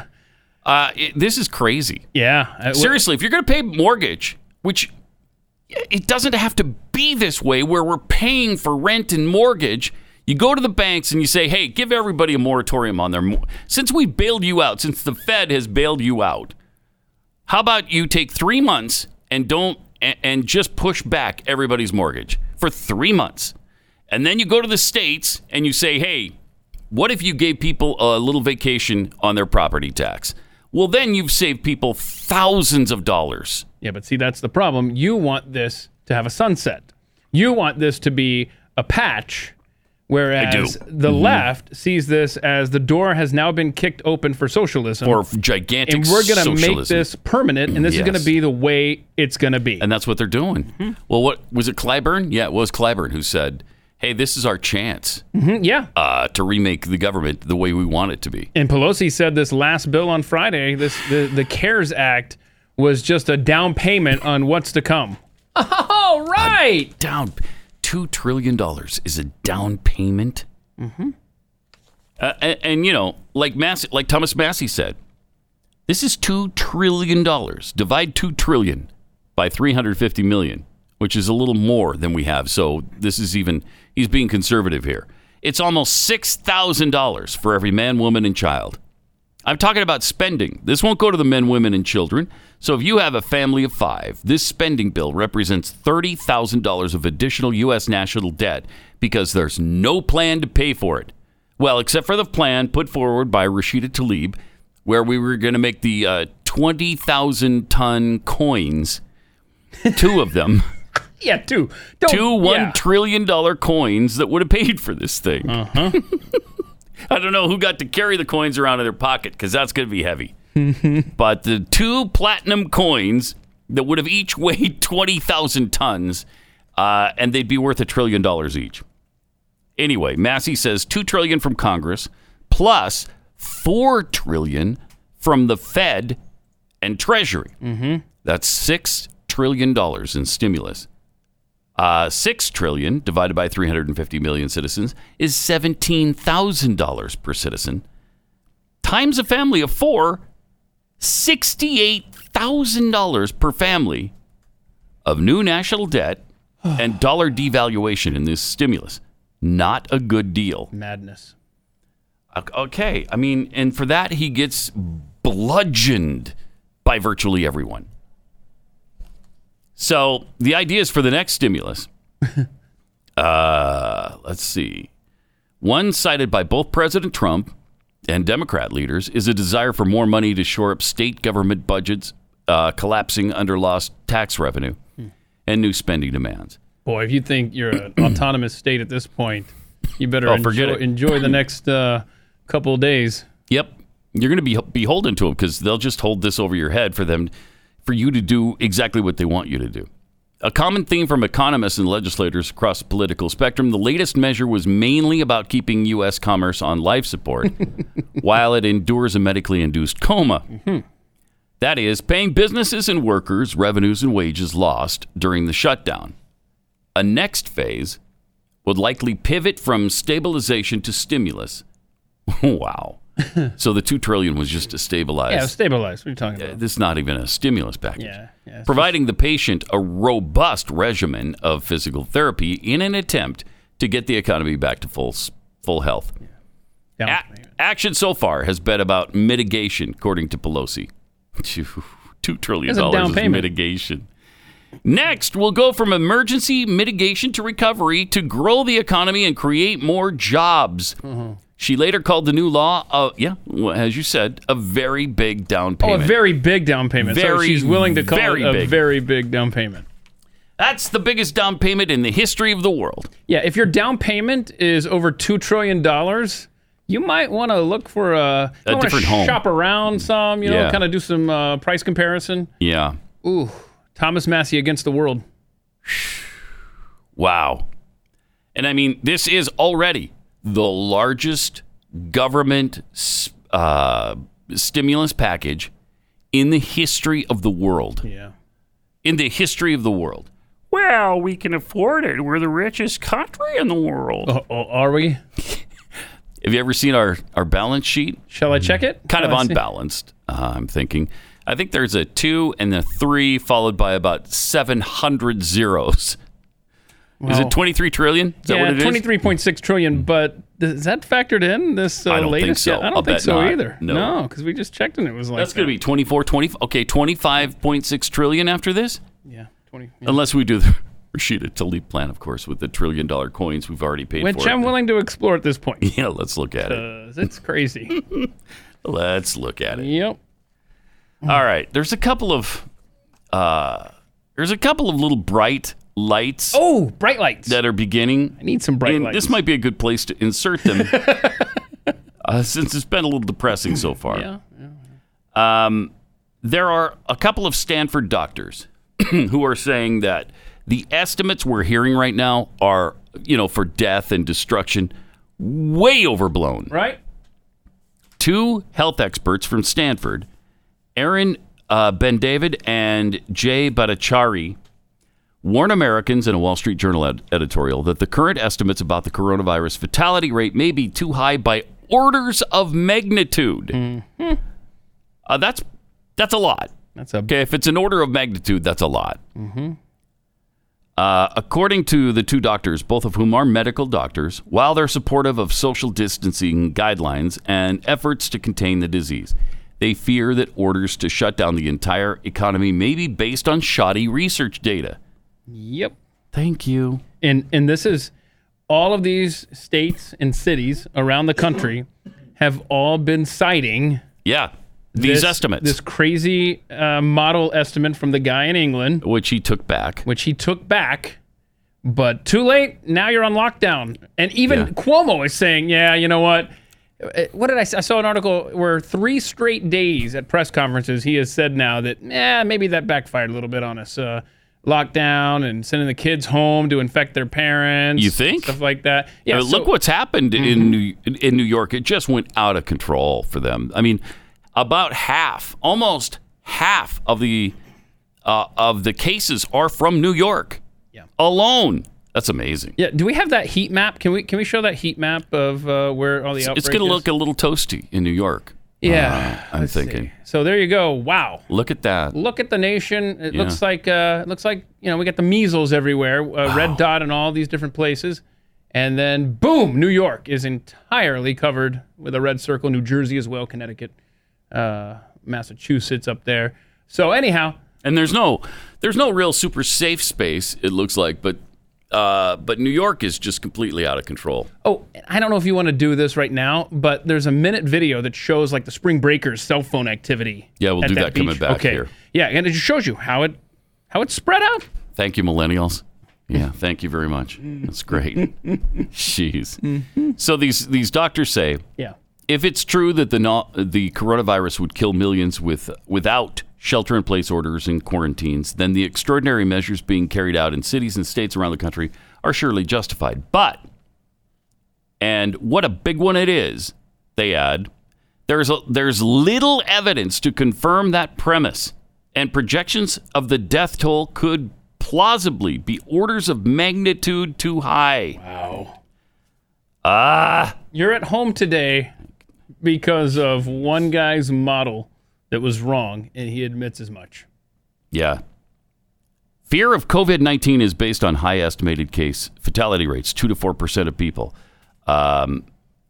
Speaker 2: Uh, this is crazy.
Speaker 3: Yeah.
Speaker 2: Seriously, if you're going to pay mortgage, which it doesn't have to be this way, where we're paying for rent and mortgage, you go to the banks and you say, "Hey, give everybody a moratorium on their mo- since we bailed you out, since the Fed has bailed you out. How about you take three months and don't and, and just push back everybody's mortgage for three months, and then you go to the states and you say, "Hey, what if you gave people a little vacation on their property tax?" Well, then you've saved people thousands of dollars.
Speaker 3: Yeah, but see, that's the problem. You want this to have a sunset. You want this to be a patch, whereas the mm-hmm. left sees this as the door has now been kicked open for socialism.
Speaker 2: or gigantic
Speaker 3: and we're going to make this permanent, and this is going to be the way it's going to be.
Speaker 2: and that's what they're doing. Mm-hmm. Well, what was it, Clyburn? Yeah, it was Clyburn who said, "Hey, this is our chance
Speaker 3: Mhm, yeah.
Speaker 2: uh, to remake the government the way we want it to be."
Speaker 3: And Pelosi said this last bill on Friday, this the, the CARES Act was just a down payment on what's to come. Oh, right.
Speaker 2: Down two trillion dollars is a down payment. Mm-hmm. Uh, and, and you know, like Massie, like Thomas Massie said, this is two trillion dollars. Divide two trillion by three hundred fifty million, which is a little more than we have. So this is even he's being conservative here. It's almost six thousand dollars for every man, woman, and child. I'm talking about spending. This won't go to the men, women, and children. So if you have a family of five, this spending bill represents $30,000 of additional U.S. national debt because there's no plan to pay for it. Well, except for the plan put forward by Rashida Tlaib, where we were going to make the uh, 20,000 ton coins, two of them,
Speaker 3: Yeah, two. Don't,
Speaker 2: two one
Speaker 3: yeah.
Speaker 2: trillion dollar coins that would have paid for this thing. Uh-huh. I don't know who got to carry the coins around in their pocket because that's going to be heavy. but the two platinum coins that would have each weighed 20,000 tons uh, and they'd be worth a trillion dollars each. Anyway, Massie says 2 trillion from Congress plus 4 trillion from the Fed and Treasury. Mm-hmm. That's 6 trillion dollars in stimulus. Uh, Six trillion divided by 350 million citizens is $17,000 per citizen. Times a family of four, sixty-eight thousand dollars per family of new national debt and dollar devaluation in this stimulus. Not a good deal.
Speaker 3: Madness.
Speaker 2: Okay, I mean, and for that he gets bludgeoned by virtually everyone. So the idea is for the next stimulus. uh, let's see. One cited by both President Trump and Democrat leaders is a desire for more money to shore up state government budgets, uh, collapsing under lost tax revenue and new spending demands.
Speaker 3: Boy, if you think you're an autonomous state at this point, you better
Speaker 2: Oh,
Speaker 3: enjoy,
Speaker 2: forget it.
Speaker 3: enjoy the next uh, couple of days.
Speaker 2: Yep. You're going to be beholden to them because they'll just hold this over your head for them, for you to do exactly what they want you to do. A common theme from economists and legislators across the political spectrum, the latest measure was mainly about keeping U.S. commerce on life support while it endures a medically induced coma. Mm-hmm. That is, paying businesses and workers revenues and wages lost during the shutdown. A next phase would likely pivot from stabilization to stimulus. wow. So the 2 trillion was just to stabilize.
Speaker 3: Yeah, stabilized. What are you talking about?
Speaker 2: This is not even a stimulus package.
Speaker 3: Yeah, yeah.
Speaker 2: Providing the patient a robust regimen of physical therapy in an attempt to get the economy back to full full health.
Speaker 3: down
Speaker 2: A- action so far has been about mitigation, according to Pelosi. Two trillion
Speaker 3: That's a down
Speaker 2: dollars is
Speaker 3: payment.
Speaker 2: mitigation. Next, we'll go from emergency mitigation to recovery to grow the economy and create more jobs.
Speaker 3: Mm-hmm.
Speaker 2: She later called the new law, uh, yeah, well, as you said, a very big down payment.
Speaker 3: Oh, a very big down payment. so she's willing to call
Speaker 2: very
Speaker 3: it a
Speaker 2: big.
Speaker 3: very big down payment.
Speaker 2: That's the biggest down payment in the history of the world.
Speaker 3: Yeah, if your down payment is over two trillion dollars, you might want to look for a, wanna
Speaker 2: different home.
Speaker 3: Shop around some, you know,
Speaker 2: Yeah.
Speaker 3: kind of do some uh, price comparison.
Speaker 2: Yeah.
Speaker 3: Ooh, Thomas Massie against the world.
Speaker 2: Wow. And I mean, this is already the largest government uh, stimulus package in the history of the world.
Speaker 3: Yeah.
Speaker 2: In the history of the world. Well, we can afford it. We're the richest country in the world.
Speaker 3: Oh, oh, are we?
Speaker 2: Have you ever seen our, our balance sheet?
Speaker 3: Shall I check it?
Speaker 2: Kind of
Speaker 3: I
Speaker 2: unbalanced, uh, I'm thinking. I think there's a two and a three, followed by about 700 zeros. Is it 23 trillion? Is that
Speaker 3: yeah,
Speaker 2: what it is?
Speaker 3: twenty-three point six trillion. But is that factored in this uh,
Speaker 2: I don't think
Speaker 3: latest?
Speaker 2: so.
Speaker 3: yet? I don't
Speaker 2: I'll
Speaker 3: think so
Speaker 2: not.
Speaker 3: either.
Speaker 2: No.
Speaker 3: because we just checked and it was like
Speaker 2: That's going to be 24, 20, okay, 25.6 trillion after this?
Speaker 3: yeah twenty. yeah.
Speaker 2: Unless we do the Rashida Tlaib plan, of course, with the trillion dollar coins we've already paid
Speaker 3: Which
Speaker 2: for.
Speaker 3: Which I'm
Speaker 2: it.
Speaker 3: willing to explore at this point.
Speaker 2: Yeah, let's look at it.
Speaker 3: it's crazy.
Speaker 2: Let's look at it.
Speaker 3: yep.
Speaker 2: All right. There's a couple of uh there's a couple of little bright lights
Speaker 3: Oh, bright lights.
Speaker 2: that are beginning.
Speaker 3: I need some bright
Speaker 2: and
Speaker 3: lights.
Speaker 2: this might be a good place to insert them. uh, since it's been a little depressing so far.
Speaker 3: Yeah.
Speaker 2: Um, there are a couple of Stanford doctors who are saying that the estimates we're hearing right now are, you know, for death and destruction, way overblown.
Speaker 3: Right.
Speaker 2: Two health experts from Stanford, Eran uh, Bendavid and Jay Bhattacharya warn Americans in a Wall Street Journal ed- editorial that the current estimates about the coronavirus fatality rate may be too high by orders of magnitude. Uh, that's that's a lot.
Speaker 3: That's a
Speaker 2: Okay, if it's an order of magnitude, that's a lot. Uh, according to the two doctors, both of whom are medical doctors, while they're supportive of social distancing guidelines and efforts to contain the disease, they fear that orders to shut down the entire economy may be based on shoddy research data.
Speaker 3: Yep.
Speaker 2: Thank you.
Speaker 3: And and this is all of these states and cities around the country have all been citing
Speaker 2: Yeah, these
Speaker 3: this,
Speaker 2: estimates,
Speaker 3: This crazy uh, model estimate from the guy in England,
Speaker 2: which he took back.
Speaker 3: which he took back. But too late. Now you're on lockdown. And even
Speaker 2: Yeah.
Speaker 3: Cuomo is saying, yeah, you know what? Uh, What did I say? I saw an article where three straight days at press conferences he has said now that, yeah, maybe that backfired a little bit on us. Uh, lockdown and sending the kids home to infect their parents.
Speaker 2: You think?
Speaker 3: Stuff like that. Yeah. So- Mm-hmm.
Speaker 2: look what's happened in New, in New York. It just went out of control for them. I mean, about half, almost half of the uh, of the cases are from New York.
Speaker 3: Yeah.
Speaker 2: Alone. That's amazing.
Speaker 3: Yeah. Do we have that heat map? Can we can we show that heat map of uh, where all the outbreaks?
Speaker 2: It's going to look a little toasty in New York.
Speaker 3: Yeah.
Speaker 2: I'm
Speaker 3: let's see.
Speaker 2: thinking.
Speaker 3: So there you go. Wow.
Speaker 2: Look at that.
Speaker 3: look at the nation. It
Speaker 2: Yeah.
Speaker 3: looks like uh, it looks like you know we got the measles everywhere, uh, red dot in all these different places, and then boom, New York is entirely covered with a red circle. New Jersey as well, Connecticut, uh, Massachusetts up there. So anyhow,
Speaker 2: And there's no there's no real super safe space. It looks like, but uh, but New York is just completely out of control.
Speaker 3: oh, I don't know if you want to do this right now, but there's a minute video that shows like the spring breakers cell phone activity.
Speaker 2: Yeah, we'll do that coming back
Speaker 3: okay.
Speaker 2: here.
Speaker 3: Yeah, and it just shows you how it how it's spread out.
Speaker 2: Thank you, millennials. Yeah, thank you very much. That's great. Jeez. So these these doctors say
Speaker 3: Yeah.
Speaker 2: If it's true that the no, the coronavirus would kill millions with without shelter in place orders and quarantines, then the extraordinary measures being carried out in cities and states around the country are surely justified. But and what a big one it is, they add, there's a, there's little evidence to confirm that premise, and projections of the death toll could plausibly be orders of magnitude too high.
Speaker 3: Wow.
Speaker 2: Ah,
Speaker 3: You're at home today because of one guy's model that was wrong, and he admits as much.
Speaker 2: Yeah. Fear of COVID 19 is based on high estimated case fatality rates, 2 to 4% of people. Um,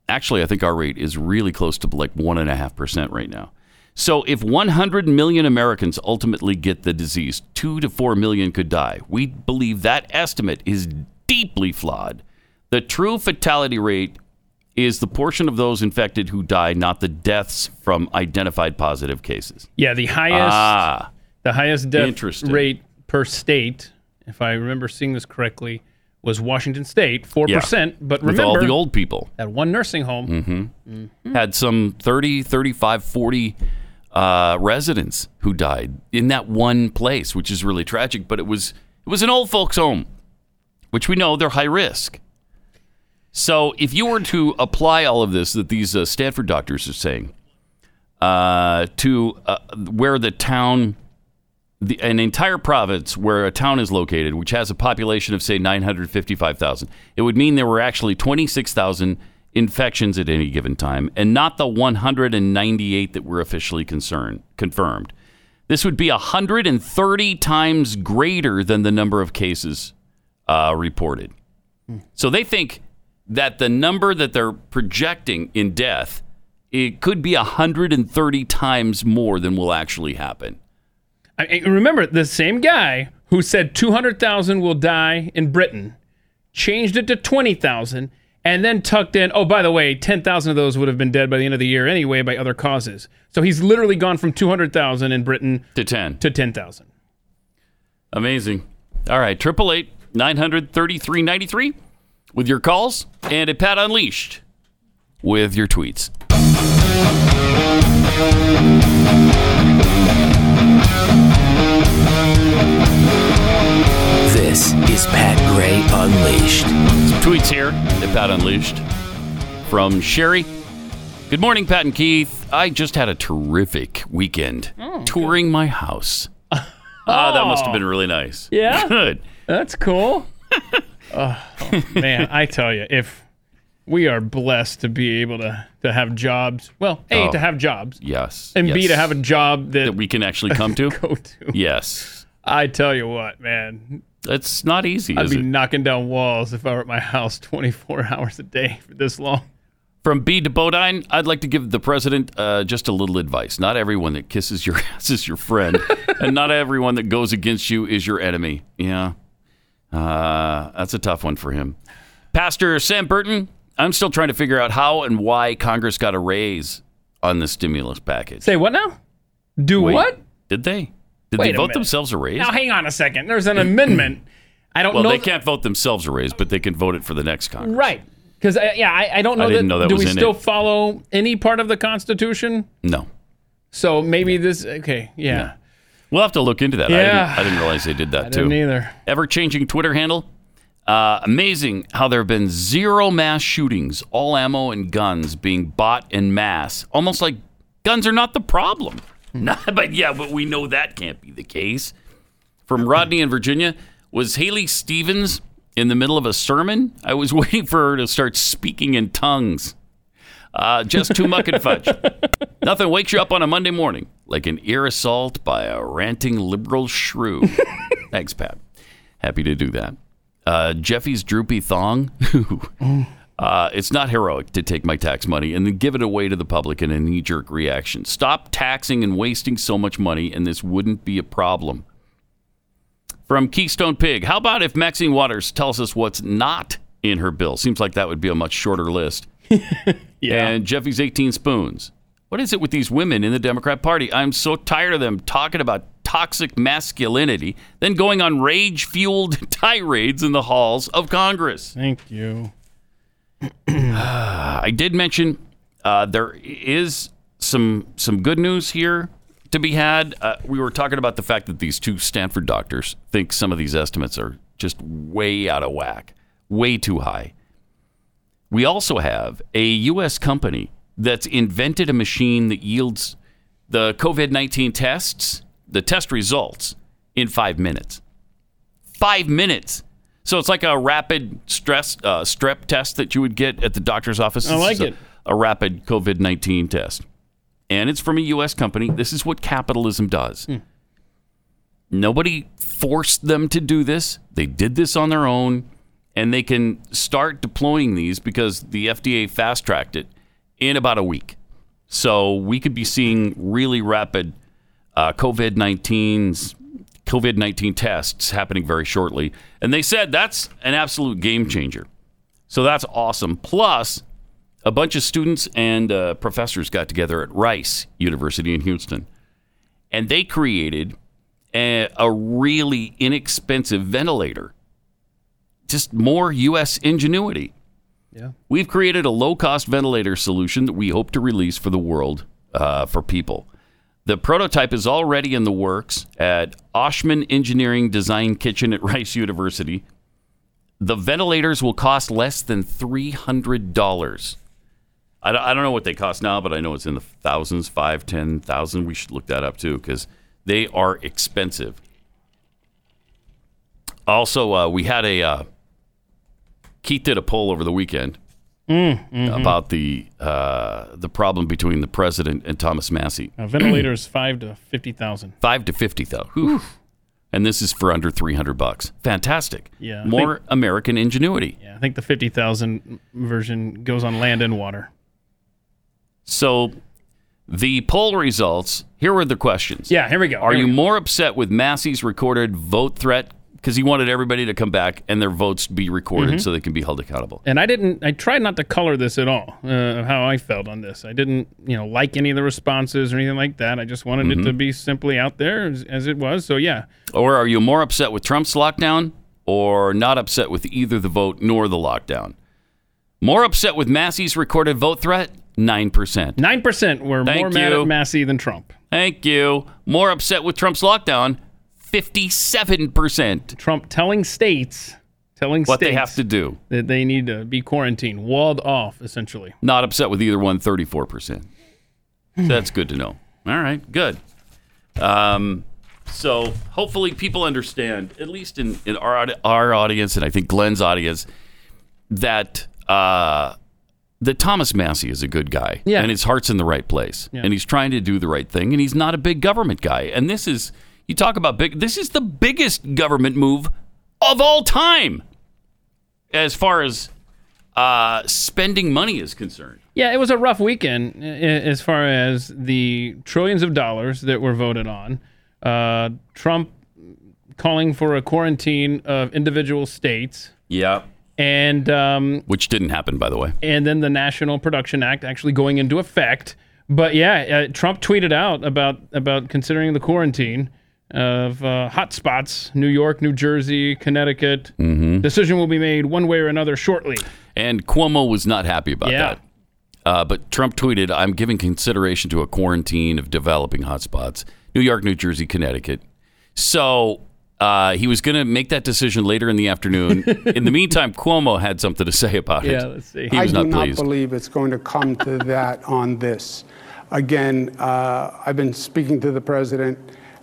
Speaker 2: actually, I think our rate is really close to like 1.5% right now. So if 100 million Americans ultimately get the disease, 2 to 4 million could die. We believe that estimate is deeply flawed. The true fatality rate is the portion of those infected who die, not the deaths from identified positive cases.
Speaker 3: Yeah, the highest
Speaker 2: Ah.
Speaker 3: the highest death rate per state, if I remember seeing this correctly, was Washington State, four percent. But
Speaker 2: with
Speaker 3: remember,
Speaker 2: all the old people.
Speaker 3: at one nursing home,
Speaker 2: Had some 30, 35, 40 uh, residents who died in that one place, which is really tragic. But it was it was an old folks' home, which we know they're high risk. So if you were to apply all of this that these uh, Stanford doctors are saying uh, to uh, where the town, the, an entire province where a town is located, which has a population of say 955,000, it would mean there were actually 26,000 infections at any given time, and not the 198 that were officially concerned confirmed. This would be 130 times greater than the number of cases uh, reported. So they think that the number that they're projecting in death it could be 130 times more than will actually happen.
Speaker 3: I, remember the same guy who said two hundred thousand will die in Britain, changed it to twenty thousand, and then tucked in. Oh, by the way, ten thousand of those would have been dead by the end of the year anyway by other causes. So he's literally gone from two hundred thousand in Britain
Speaker 2: To 10.
Speaker 3: to ten thousand.
Speaker 2: Amazing. All right, 888 900 3393 with your calls and at Pat Unleashed with your tweets.
Speaker 1: This is Pat Gray Unleashed.
Speaker 2: Some tweets here at Pat Unleashed from Sherry. Good morning, Pat and Keith. I just had a terrific weekend touring my house. Ah, that must have been really nice.
Speaker 3: Yeah?
Speaker 2: Good.
Speaker 3: That's cool. oh, man, I tell you, if we are blessed to be able to, to have jobs, well, A,
Speaker 2: Oh.
Speaker 3: to have jobs,
Speaker 2: Yes.
Speaker 3: and B, to have a job that,
Speaker 2: that we can actually come to.
Speaker 3: go to.
Speaker 2: yes.
Speaker 3: I tell you what, man,
Speaker 2: It's not easy,
Speaker 3: I'd be
Speaker 2: it?
Speaker 3: knocking down walls if I were at my house 24 hours a day for this long.
Speaker 2: From B to Bodine, I'd like to give the president uh, just a little advice. Not everyone that kisses your ass is your friend, and not everyone that goes against you is your enemy. Yeah. Uh, that's a tough one for him. Pastor Sam Burton, I'm still trying to figure out how and why Congress got a raise on the stimulus package.
Speaker 3: Say what now? Do
Speaker 2: Wait,
Speaker 3: what?
Speaker 2: Did they? Did
Speaker 3: Wait
Speaker 2: they vote
Speaker 3: minute.
Speaker 2: themselves a raise?
Speaker 3: Now, hang on a second. There's an amendment. I don't
Speaker 2: well,
Speaker 3: know.
Speaker 2: they
Speaker 3: th-
Speaker 2: can't vote themselves a raise, but they can vote it for the next Congress.
Speaker 3: Right. Because, yeah, I, I don't know
Speaker 2: I didn't
Speaker 3: that.
Speaker 2: know that
Speaker 3: do we still
Speaker 2: it.
Speaker 3: follow any part of the Constitution?
Speaker 2: No.
Speaker 3: So maybe this, okay, yeah.
Speaker 2: We'll have to look into that. I,
Speaker 3: Yeah.
Speaker 2: didn't, I didn't realize they did that
Speaker 3: I
Speaker 2: too.
Speaker 3: didn't either.
Speaker 2: Ever changing Twitter handle? Uh, amazing how there have been zero mass shootings, all ammo and guns being bought en masse. Almost like guns are not the problem. Not- but yeah, but we know that can't be the case. From Rodney in Virginia, was Haley Stevens in the middle of a sermon? I was waiting for her to start speaking in tongues. Uh, just too muck and fudge. Nothing wakes you up on a Monday morning like an ear assault by a ranting liberal shrew. Thanks, Pat. Happy to do that. Uh, Jeffy's droopy thong. uh, it's not heroic to take my tax money and then give it away to the public in a knee jerk reaction. Stop taxing and wasting so much money, and this wouldn't be a problem. From Keystone Pig, how about if Maxine Waters tells us what's not in her bill? Seems like that would be a much shorter list.
Speaker 3: Yeah.
Speaker 2: And Jeffy's 18 spoons. What is it with these women in the Democrat Party? I'm so tired of them talking about toxic masculinity, then going on rage fueled tirades in the halls of Congress.
Speaker 3: Thank you.
Speaker 2: I did mention uh, there is some some good news here to be had. Uh, we were talking about the fact that these two Stanford doctors think some of these estimates are just way out of whack, way too high. We also have a U.S. company that's invented a machine that yields the COVID 19 tests, the test results, in five minutes. Five minutes. So it's like a rapid stress uh, strep test that you would get at the doctor's office.
Speaker 3: I like it.
Speaker 2: A, a rapid COVID 19 test. And it's from a U.S. company. This is what capitalism does. Nobody forced them to do this. They did this on their own, and they can start deploying these because the FDA fast tracked it in about a week. So we could be seeing really rapid uh, COVID 19's COVID 19 tests happening very shortly. And they said that's an absolute game changer. So that's awesome. Plus, a bunch of students and uh, professors got together at Rice University in Houston, and they created a, a really inexpensive ventilator. Just more U.S. ingenuity.
Speaker 3: Yeah.
Speaker 2: We've created a low cost ventilator solution that we hope to release for the world uh, for people. The prototype is already in the works at Oshman Engineering Design Kitchen at Rice University. The ventilators will cost less than $300. I don't, I don't know what they cost now, but I know it's in the thousands, five, ten thousand. We should look that up too because they are expensive. Also, uh, we had a uh, Keith did a poll over the weekend about the uh, the problem between the president and Thomas Massie.
Speaker 3: Uh, ventilators five to fifty thousand.
Speaker 2: Five to fifty Whew. and this is for under three hundred bucks. Fantastic.
Speaker 3: Yeah, I
Speaker 2: more American ingenuity.
Speaker 3: Yeah, I think the fifty thousand version goes on land and water.
Speaker 2: So, the poll results. Here were the questions.
Speaker 3: Yeah, here we go.
Speaker 2: Are
Speaker 3: Here
Speaker 2: you
Speaker 3: go.
Speaker 2: more upset with Massie's recorded vote threat because he wanted everybody to come back and their votes be recorded
Speaker 3: Mm-hmm.
Speaker 2: so they can be held accountable?
Speaker 3: And I didn't. I tried not to color this at all. Uh, how I felt on this. I didn't, you know, like any of the responses or anything like that. I just wanted
Speaker 2: Mm-hmm.
Speaker 3: it to be simply out there as, as it was. So yeah,
Speaker 2: Or are you more upset with Trump's lockdown or not upset with either the vote nor the lockdown? More upset with Massie's recorded vote threat? 9%.
Speaker 3: nine percent were
Speaker 2: Thank
Speaker 3: more mad at Massie than Trump.
Speaker 2: Thank you. More upset with Trump's lockdown? 57%.
Speaker 3: Trump telling states, telling
Speaker 2: What they have to do.
Speaker 3: that they need to be quarantined, walled off, essentially.
Speaker 2: Not upset with either one, 34%. So that's good to know. All right, good. Um, so hopefully people understand, at least in, in our our audience, and I think Glenn's audience, that uh, that Thomas Massie is a good guy,
Speaker 3: Yeah.
Speaker 2: and his heart's in the right place,
Speaker 3: Yeah.
Speaker 2: and he's trying to do the right thing, and he's not a big government guy. And this is you talk about big. This is the biggest government move of all time, as far as uh, spending money is concerned.
Speaker 3: Yeah, it was a rough weekend as far as the trillions of dollars that were voted on. Uh, Trump calling for a quarantine of individual states,
Speaker 2: Yeah,
Speaker 3: and um,
Speaker 2: which didn't happen, by the way.
Speaker 3: and then the National Production Act actually going into effect. But yeah, uh, Trump tweeted out about about considering the quarantine of uh, hot spots: New York, New Jersey, Connecticut.
Speaker 2: Mm-hmm.
Speaker 3: Decision will be made one way or another shortly.
Speaker 2: And Cuomo was not happy about
Speaker 3: Yeah.
Speaker 2: that. Uh, but Trump tweeted, I'm giving consideration to a quarantine of developing hotspots New York, New Jersey, Connecticut. So uh, he was going to make that decision later in the afternoon. in the meantime, Cuomo had something to say about it.
Speaker 3: Yeah, let's see.
Speaker 2: He
Speaker 9: I
Speaker 2: was
Speaker 9: do
Speaker 2: not
Speaker 9: not
Speaker 2: pleased.
Speaker 9: believe it's going to come to that on this. Again, uh, I've been speaking to the president.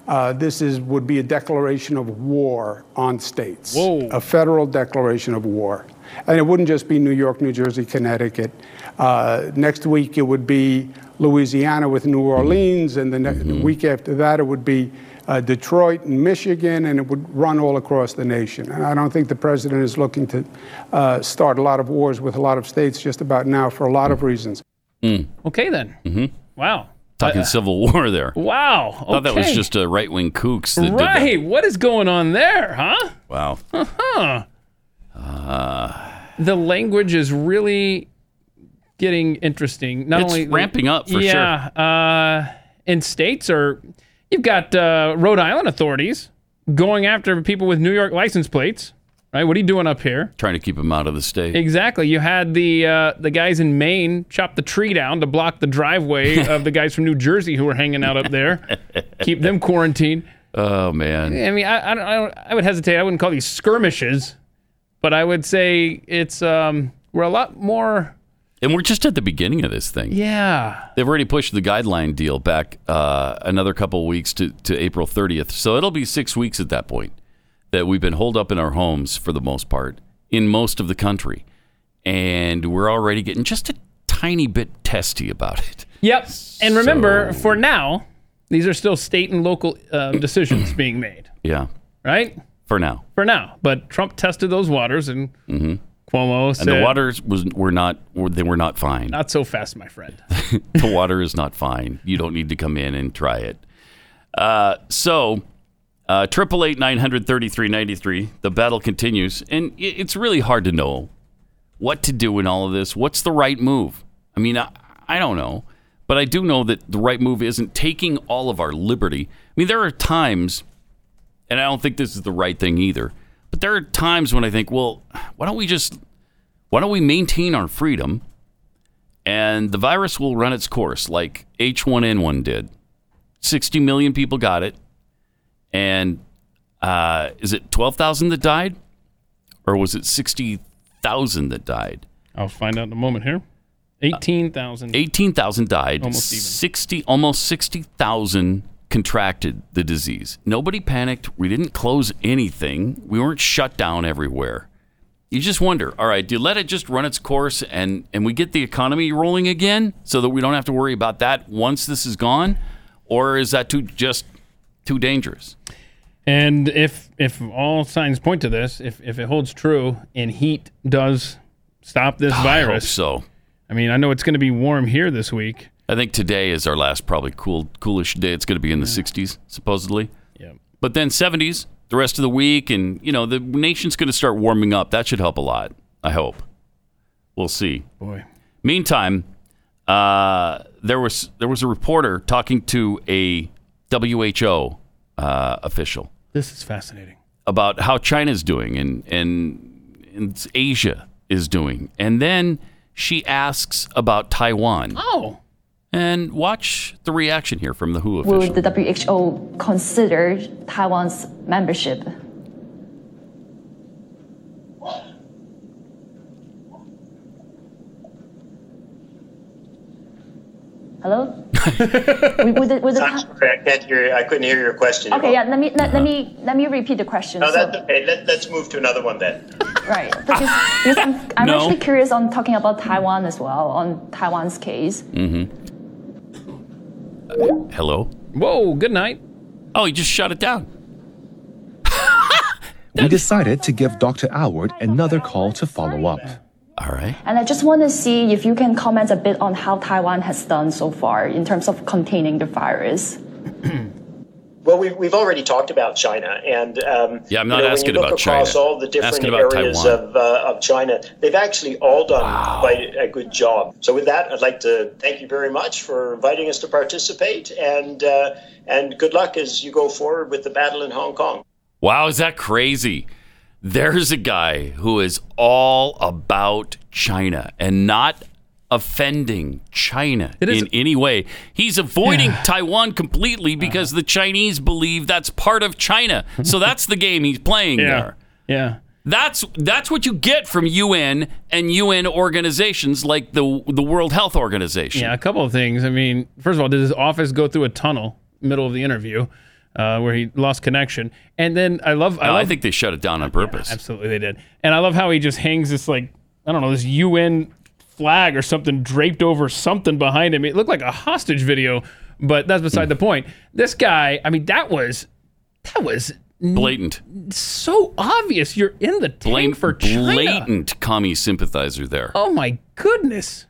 Speaker 9: Uh, this is would be a declaration of war on states.
Speaker 3: Whoa.
Speaker 9: A federal declaration of war, and it wouldn't just be New York, New Jersey, Connecticut. Uh, next week it would be Louisiana with New Orleans, and the, ne- the week after that it would be uh, Detroit and Michigan, and it would run all across the nation. And I don't think the president is looking to uh, start a lot of wars with a lot of states just about now for a lot of reasons.
Speaker 3: Okay then. Mm-hmm. Wow.
Speaker 2: Talking Civil War there.
Speaker 3: Wow.
Speaker 2: I thought that was just a right wing kooks that did that.
Speaker 3: right. What is going on there, huh?
Speaker 2: Wow.
Speaker 3: The language is really getting interesting. Not
Speaker 2: It's
Speaker 3: only
Speaker 2: ramping up for sure.
Speaker 3: yeah, uh, in states or you've got uh, Rhode Island authorities going after people with New York license plates. Right? What are you doing up here?
Speaker 2: Trying to keep him out of the state.
Speaker 3: Exactly. You had the uh, the guys in Maine chop the tree down to block the driveway of the guys from New Jersey who were hanging out up there. Keep them quarantined.
Speaker 2: Oh, man.
Speaker 3: I mean, I, I, don't, I, don't, I would hesitate. I wouldn't call these skirmishes, but I would say it's um, we're a lot more.
Speaker 2: And we're just at the beginning of this thing.
Speaker 3: Yeah,
Speaker 2: They've already pushed the guideline deal back uh, another couple of weeks to, to April 30th. So it'll be six weeks at that point that we've been holed up in our homes for the most part in most of the country. And we're already getting just a tiny bit testy about it.
Speaker 3: Yep. And remember,
Speaker 2: So-
Speaker 3: for now, these are still state and local uh, decisions being made,
Speaker 2: Yeah,
Speaker 3: right?
Speaker 2: for now.
Speaker 3: For now. But Trump tested those waters, and Cuomo said,
Speaker 2: Mm-hmm. And the waters was were not were, they were not fine.
Speaker 3: "Not so fast, my friend."
Speaker 2: the water is not fine. You don't need to come in and try it. Uh, so, Uh, triple eight nine hundred thirty three ninety three. The battle continues, and it's really hard to know what to do in all of this. What's the right move? I mean, I, I don't know, but I do know that the right move isn't taking all of our liberty. I mean, there are times, and I don't think this is the right thing either. But there are times when I think, well, why don't we just, why don't we maintain our freedom? and the virus will run its course like H1N1 did. 60 million people got it. And uh, is it 12,000 that died? Or was it 60,000 that died?
Speaker 3: I'll find out in a moment here. Eighteen thousand.
Speaker 2: 18,000 died.
Speaker 3: Almost even.
Speaker 2: 60, almost 60,000 contracted the disease. Nobody panicked. We didn't close anything. We weren't shut down everywhere. You just wonder, all right, do you let it just run its course and, and we get the economy rolling again so that we don't have to worry about that once this is gone? Or is that too just too dangerous?
Speaker 3: And if if all signs point to this, if if it holds true and heat does stop this
Speaker 2: I hope
Speaker 3: virus,
Speaker 2: so.
Speaker 3: I mean, I know it's going to be warm here this week.
Speaker 2: I think today is our last probably cool coolish day. It's going to be in the 60s supposedly.
Speaker 3: Yeah.
Speaker 2: But then 70s the rest of the week and you know the nation's going to start warming up. That should help a lot. I hope. We'll see.
Speaker 3: Boy.
Speaker 2: Meantime, uh, there was there was a reporter talking to a WHO uh, official
Speaker 3: This is fascinating.
Speaker 2: about how China's doing and, and and Asia is doing, and then she asks about Taiwan.
Speaker 3: Oh.
Speaker 2: And watch the reaction here from the WHO official.
Speaker 10: Will the WHO consider Taiwan's membership? Hello? with, with the, with the
Speaker 11: I'm sorry, I can't hear. I couldn't hear your question.
Speaker 10: Okay, yeah. Let me let, let me let me repeat the question.
Speaker 11: No,
Speaker 10: So-
Speaker 11: that's okay. Let, let's move to another one then.
Speaker 10: Right. Because, because I'm, I'm
Speaker 11: No.
Speaker 10: actually curious on talking about Taiwan as well, on Taiwan's case.
Speaker 2: Mm-hmm. hello.
Speaker 3: Whoa. Good night.
Speaker 2: Oh, he just shut it down.
Speaker 12: we decided to give Dr. Aylward another call to follow up.
Speaker 2: All right.
Speaker 10: And I just want to see if you can comment a bit on how Taiwan has done so far in terms of containing the virus.
Speaker 11: Well, we've, we've already talked about China, and um,
Speaker 2: Yeah, I'm
Speaker 11: you
Speaker 2: not
Speaker 11: know, when
Speaker 2: asking
Speaker 11: you look
Speaker 2: about
Speaker 11: across
Speaker 2: China.
Speaker 11: all the different
Speaker 2: Asking about
Speaker 11: areas
Speaker 2: Taiwan.
Speaker 11: of, uh, of China, they've actually all done quite a good job. So, with that, I'd like to thank you very much for inviting us to participate, and uh, and good luck as you go forward with the battle in Hong Kong.
Speaker 2: Wow, is that crazy? There's a guy who is all about China and not offending China in any way. He's avoiding Taiwan completely uh-huh. because the Chinese believe that's part of China. So that's the game he's playing
Speaker 3: Yeah.
Speaker 2: there.
Speaker 3: Yeah.
Speaker 2: That's that's what you get from UN and UN organizations like the the World Health Organization.
Speaker 3: Yeah, a couple of things. I mean, first of all, did his office go through a tunnel middle of the interview uh, where he lost connection? And then I love, I,
Speaker 2: No,
Speaker 3: love,
Speaker 2: I think they shut it down on purpose.
Speaker 3: absolutely they did. And I love how he just hangs this like I don't know this UN flag or something draped over something behind him. It looked like a hostage video, but that's beside the point. This guy, I mean, that was that was
Speaker 2: Blatant.
Speaker 3: so obvious. You're in the tank for China.
Speaker 2: blatant commie sympathizer there.
Speaker 3: Oh my goodness.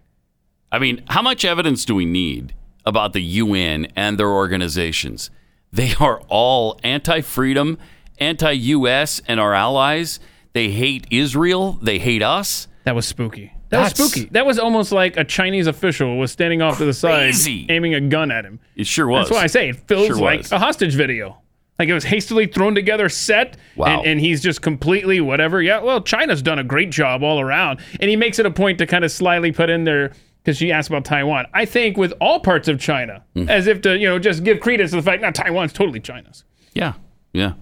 Speaker 2: I mean, how much evidence do we need about the UN and their organizations? They are all anti freedom, anti US, and our allies. They hate Israel. They hate us.
Speaker 3: That was spooky. That was spooky. That was almost like a Chinese official was standing off to the side,
Speaker 2: Crazy.
Speaker 3: aiming a gun at him.
Speaker 2: It sure was.
Speaker 3: That's why I say it feels
Speaker 2: Sure
Speaker 3: like
Speaker 2: was.
Speaker 3: a hostage video. Like it was hastily thrown together, set,
Speaker 2: Wow.
Speaker 3: and, and he's just completely whatever. Yeah, well, China's done a great job all around, and he makes it a point to kind of slyly put in there because she asked about Taiwan. I think with all parts of China,
Speaker 2: Hmm.
Speaker 3: as if to you know just give credence to the fact, now Taiwan's totally China's.
Speaker 2: Yeah. Yeah.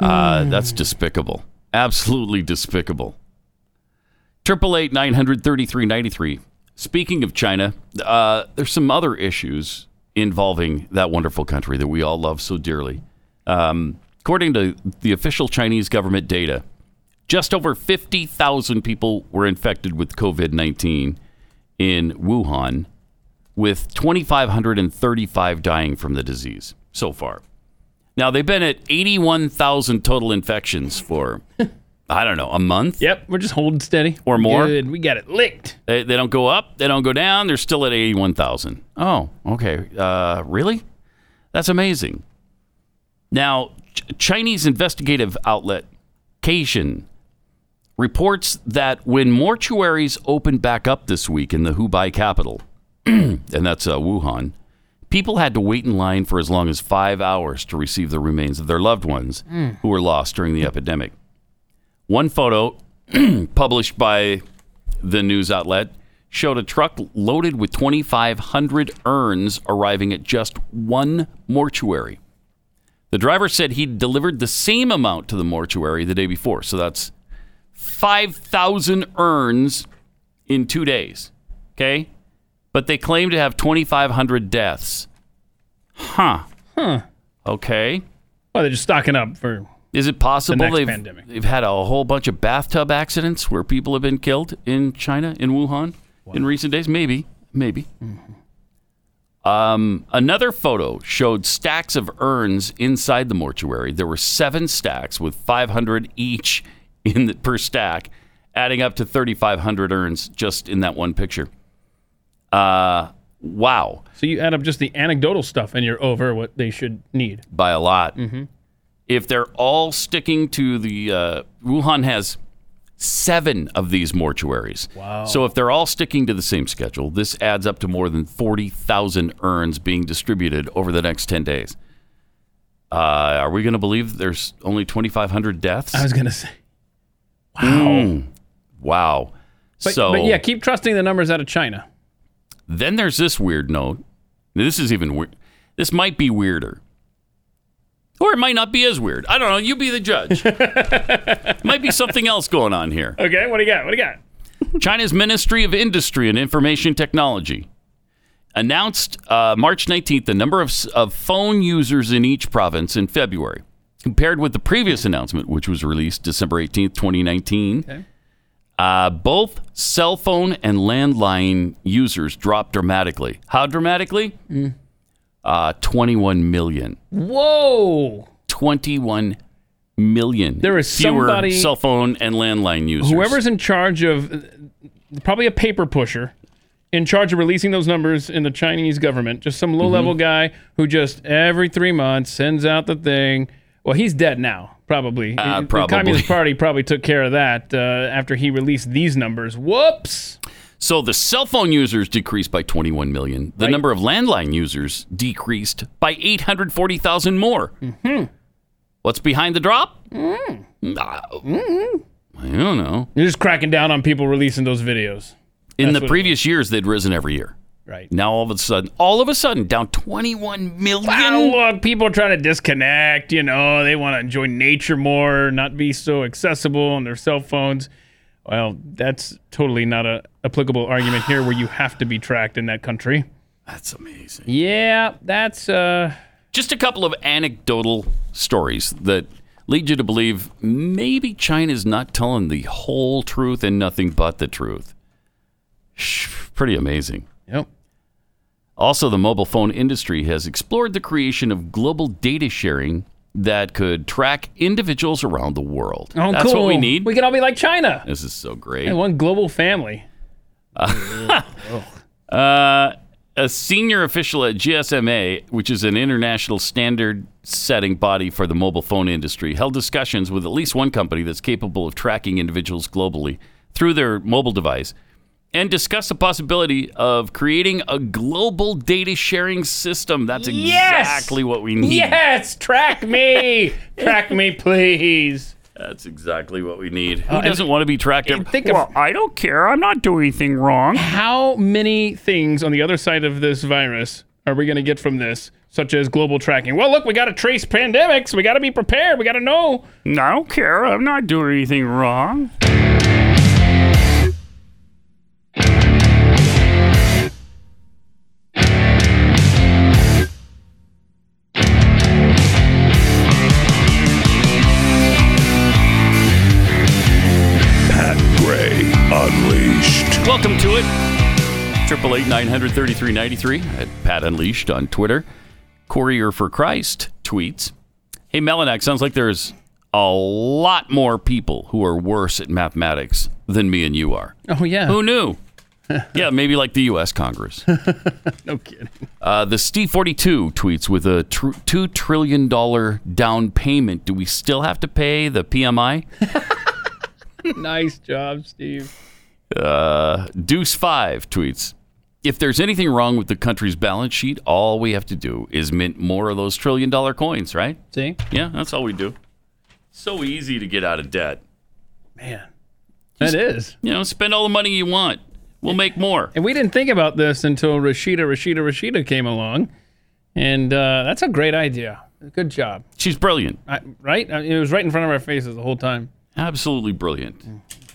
Speaker 2: Uh, that's despicable. Absolutely despicable. Triple eight nine hundred thirty three ninety three. Speaking of China, uh, there's some other issues involving that wonderful country that we all love so dearly. Um, according to the official Chinese government data, just over 50,000 people were infected with COVID 19 in Wuhan, with 2,535 dying from the disease so far. Now, they've been at 81,000 total infections for, I don't know, a month?
Speaker 3: Yep, we're just holding steady.
Speaker 2: Or more?
Speaker 3: Good. We got it licked.
Speaker 2: They, they don't go up, they don't go down, they're still at 81,000. Oh, okay. Uh, really? That's amazing. Now, Ch- Chinese investigative outlet Caixin reports that when mortuaries opened back up this week in the Hubei capital, and that's uh, Wuhan, people had to wait in line for as long as five hours to receive the remains of their loved ones
Speaker 13: Mm.
Speaker 2: who were lost during the epidemic. One photo published by the news outlet showed a truck loaded with 2,500 urns arriving at just one mortuary. The driver said he'd delivered the same amount to the mortuary the day before, so that's 5,000 urns in two days. Okay? But they claim to have 2,500 deaths. Huh.
Speaker 3: Huh.
Speaker 2: Okay.
Speaker 3: Well, they're just stocking up for.
Speaker 2: Is it possible
Speaker 3: next
Speaker 2: they've,
Speaker 3: pandemic.
Speaker 2: they've had a whole bunch of bathtub accidents where people have been killed in China, in Wuhan, in recent days? Maybe. Maybe. Um, another photo showed stacks of urns inside the mortuary. There were seven stacks with 500 each in the, per stack, adding up to 3,500 urns just in that one picture. Uh, wow.
Speaker 3: So you add up just the anecdotal stuff, and you're over what they should need.
Speaker 2: By a lot.
Speaker 3: Mm-hmm.
Speaker 2: if they're all sticking to the uh, Wuhan has seven of these mortuaries.
Speaker 3: Wow.
Speaker 2: So if they're all sticking to the same schedule, this adds up to more than forty thousand urns being distributed over the next ten days. Uh, are we going to believe there's only twenty five hundred deaths?
Speaker 3: I was gonna say.
Speaker 2: Wow. Wow.
Speaker 3: But,
Speaker 2: so
Speaker 3: but yeah, keep trusting the numbers out of China.
Speaker 2: then there's this weird note. This is even weird. This might be weirder. Or it might not be as weird. I don't know. You be the judge. might be something else going on here.
Speaker 3: Okay, what do you got? What do you got?
Speaker 2: China's Ministry of Industry and Information Technology announced uh, March 19th the number of, of phone users in each province in February, compared with the previous announcement, which was released December 18th, 2019. Uh, both cell phone and landline users dropped dramatically. How dramatically? Uh, 21 million.
Speaker 3: Whoa!
Speaker 2: 21 million.
Speaker 3: There is
Speaker 2: fewer
Speaker 3: somebody-
Speaker 2: cell phone and landline users.
Speaker 3: Whoever's in charge of, probably a paper pusher, in charge of releasing those numbers in the Chinese government, just some low level
Speaker 2: Mm-hmm.
Speaker 3: guy who just every three months sends out the thing. Well, he's dead now, probably.
Speaker 2: Uh,
Speaker 3: The. Communist Party probably took care of that uh, after he released these numbers. Whoops!
Speaker 2: So the cell phone users decreased by 21 million. The number of landline users decreased by 840,000 more.
Speaker 3: Mm-hmm.
Speaker 2: What's behind the drop?
Speaker 3: Mm.
Speaker 2: Nah, I don't know.
Speaker 3: You're just cracking down on people releasing those videos.
Speaker 2: In
Speaker 3: That's
Speaker 2: the previous years, they'd risen every year.
Speaker 3: Right.
Speaker 2: Now all of a sudden, all of a sudden, down 21 million.
Speaker 3: Look, people are trying to disconnect. You know, they want to enjoy nature more, not be so accessible on their cell phones. Well, that's totally not a applicable argument here, where you have to be tracked in that country.
Speaker 2: That's amazing.
Speaker 3: Yeah, that's uh,
Speaker 2: Just a couple of anecdotal stories that lead you to believe maybe China's not telling the whole truth and nothing but the truth. Pretty amazing.
Speaker 3: Yep.
Speaker 2: Also, the mobile phone industry has explored the creation of global data sharing that could track individuals around the world.
Speaker 3: oh,
Speaker 2: That's
Speaker 3: cool.
Speaker 2: what we need.
Speaker 3: We can all be like China.
Speaker 2: This is so great.
Speaker 3: Yeah, one global family.
Speaker 2: Uh, a senior official at GSMA, which is an international standard setting body for the mobile phone industry, held discussions with at least one company that's capable of tracking individuals globally through their mobile device and discuss the possibility of creating a global data sharing system. That's
Speaker 3: Yes!
Speaker 2: exactly what we need.
Speaker 3: Yes, track me, track me, please.
Speaker 2: That's exactly what we need. Who
Speaker 3: uh,
Speaker 2: doesn't want to be tracked? every-
Speaker 3: think of-
Speaker 2: well, I don't care. I'm not doing anything wrong.
Speaker 3: How many things on the other side of this virus are we going to get from this, such as global tracking? Well, look, we got to trace pandemics. We got to be prepared. We got to know.
Speaker 2: I don't care. I'm not doing anything wrong. 888 933 93 at Pat Unleashed on Twitter. Courier for Christ tweets Hey, Malinak, sounds like there's a lot more people who are worse at mathematics than me and you are.
Speaker 3: Oh, yeah.
Speaker 2: Who knew? yeah, maybe like the U.S. Congress.
Speaker 3: no kidding.
Speaker 2: Uh, the Steve 42 tweets with a tr- $2 trillion down payment. Do we still have to pay the PMI?
Speaker 3: nice job, Steve.
Speaker 2: Uh, Deuce 5 tweets if there's anything wrong with the country's balance sheet, all we have to do is mint more of those trillion dollar coins, right?
Speaker 3: See?
Speaker 2: Yeah, that's all we do. So easy to get out of debt.
Speaker 3: Man, that is.
Speaker 2: You know, spend all the money you want. We'll make more.
Speaker 3: And we didn't think about this until Rashida, Rashida, Rashida came along, and uh, that's a great idea. Good job.
Speaker 2: She's brilliant.
Speaker 3: I, right? I- It was right in front of our faces the whole time.
Speaker 2: Absolutely brilliant.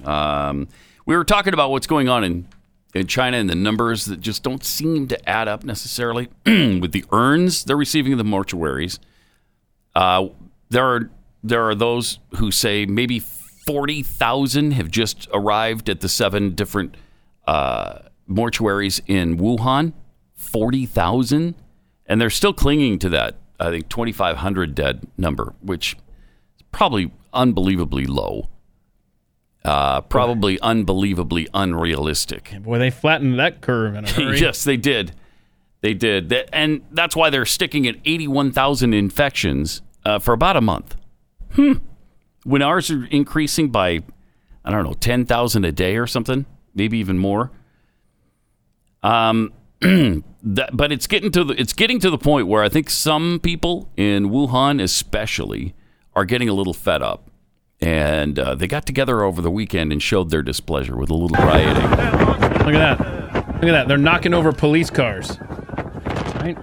Speaker 2: Um, we were talking about what's going on in, in China and the numbers that just don't seem to add up necessarily with the urns they're receiving in the mortuaries. Uh, there are there are those who say maybe forty thousand have just arrived at the seven different uh, mortuaries in Wuhan. Forty thousand, and they're still clinging to that. I think twenty five hundred dead number, which is probably unbelievably low. Uh, probably unbelievably unrealistic.
Speaker 3: Boy, they flattened that curve in a hurry.
Speaker 2: yes, they did. They did. And that's why they're sticking at 81,000 infections uh, for about a month. Hmm. When ours are increasing by, I don't know, 10,000 a day or something, maybe even more. Um, that, but it's getting to the it's getting to the point where I think some people in Wuhan, especially, are getting a little fed up, and uh, they got together over the weekend and showed their displeasure with a little rioting.
Speaker 3: Look at that. Look at that. They're knocking over police cars. Right?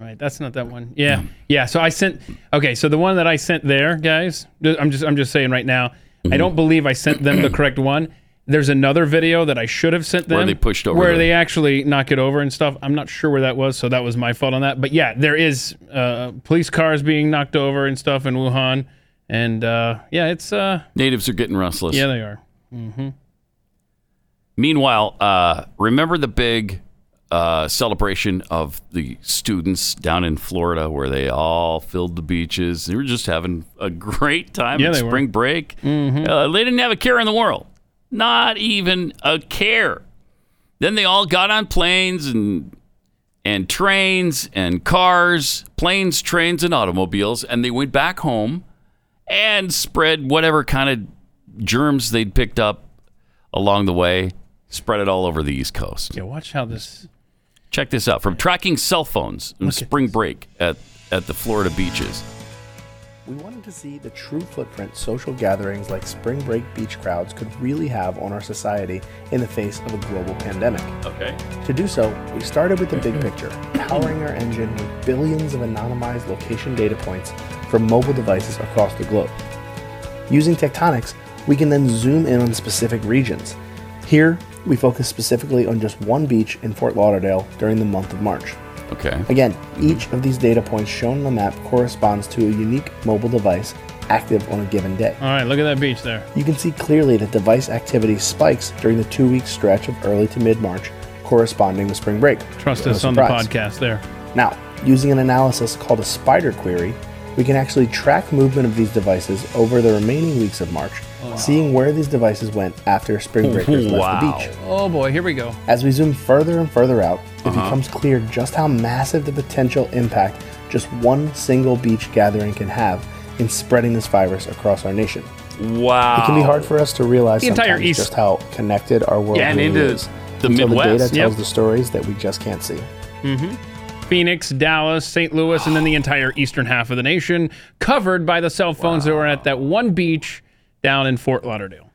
Speaker 3: Right, that's not that one. Yeah. Yeah, so I sent Okay, so the one that I sent there, guys, I'm just I'm just saying right now, I don't believe I sent them the correct one. There's another video that I should have sent them
Speaker 2: Where they pushed over
Speaker 3: where
Speaker 2: the-
Speaker 3: they actually knock it over and stuff. I'm not sure where that was, so that was my fault on that. But yeah, there is uh, police cars being knocked over and stuff in Wuhan, and uh, yeah, it's uh,
Speaker 2: Natives are getting restless.
Speaker 3: yeah, they are. hmm
Speaker 2: Meanwhile, uh, remember the big uh, celebration of the students down in Florida where they all filled the beaches? They were just having a great time
Speaker 3: Yeah,
Speaker 2: at
Speaker 3: they were.
Speaker 2: spring break.
Speaker 3: Mhm.
Speaker 2: Uh, they didn't have a care in the world, not even a care. Then they all got on planes and and trains and cars, planes, trains, and automobiles, and they went back home and spread whatever kind of germs they'd picked up along the way, spread it all over the East Coast.
Speaker 3: Yeah, watch how this.
Speaker 2: Check this out from tracking cell phones in spring break at, at the Florida beaches.
Speaker 14: We wanted to see the true footprint social gatherings like spring break beach crowds could really have on our society in the face of a global pandemic.
Speaker 2: Okay.
Speaker 14: To do so, we started with the big picture, powering our engine with billions of anonymized location data points from mobile devices across the globe. Using Tectonix, we can then zoom in on specific regions. Here, we focus specifically on just one beach in Fort Lauderdale during the month of March.
Speaker 2: Okay.
Speaker 14: Again, each of these data points shown on the map corresponds to a unique mobile device active on a given day.
Speaker 3: All right, look at that beach there.
Speaker 14: You can see clearly that device activity spikes during the two week stretch of early to mid March, corresponding with spring break.
Speaker 3: Trust
Speaker 14: No
Speaker 3: us on the podcast there.
Speaker 14: Now, using an analysis called a spider query, we can actually track movement of these devices over the remaining weeks of March, seeing where these devices went after spring breakers left the beach.
Speaker 3: Oh boy, here we go.
Speaker 14: As we zoom further and further out, it
Speaker 3: Uh-huh.
Speaker 14: becomes clear just how massive the potential impact just one single beach gathering can have in spreading this virus across our nation.
Speaker 2: Wow.
Speaker 14: It can be hard for us to realize
Speaker 3: The entire East-
Speaker 14: just how connected our world
Speaker 2: Yeah, and
Speaker 14: really
Speaker 2: into
Speaker 14: is.
Speaker 2: the
Speaker 14: until the
Speaker 2: Midwest.
Speaker 14: data tells
Speaker 3: Yep.
Speaker 14: the stories that we just can't see.
Speaker 3: hmm Phoenix, Dallas, St. Louis, and then the entire eastern half of the nation covered by the cell phones that were at that one beach down in Fort Lauderdale.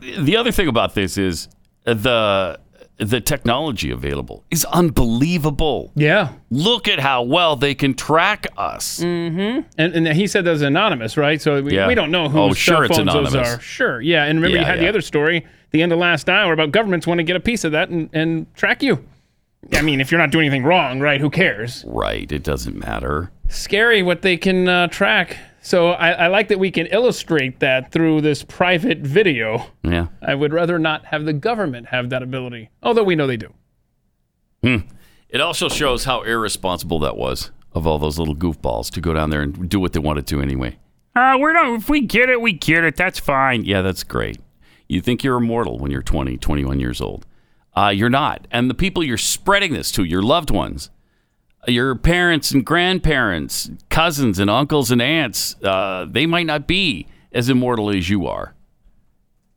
Speaker 2: The other thing about this is the the technology available is unbelievable.
Speaker 3: Yeah.
Speaker 2: Look at how well they can track us.
Speaker 3: Mm-hmm. And, and he said that was anonymous, right? So we,
Speaker 2: Yeah.
Speaker 3: we don't know who
Speaker 2: Oh, sure it's
Speaker 3: phones those
Speaker 2: anonymous.
Speaker 3: are. Sure. Yeah. And remember, you
Speaker 2: Yeah,
Speaker 3: had the other story, the end of last hour, about governments want to get a piece of that and, and track you. I mean, if you're not doing anything wrong, right? Who cares?
Speaker 2: Right. It doesn't matter.
Speaker 3: Scary what they can uh, track. So I, I like that we can illustrate that through this private video.
Speaker 2: Yeah.
Speaker 3: I would rather not have the government have that ability, although we know they do.
Speaker 2: Hmm. It also shows how irresponsible that was of all those little goofballs to go down there and do what they wanted to anyway. Uh, we're not, if we get it, we get it. That's fine. Yeah, that's great. You think you're immortal when you're 20, 21 years old. Uh, you're not. And the people you're spreading this to, your loved ones, your parents and grandparents, cousins and uncles and aunts, uh, they might not be as immortal as you are.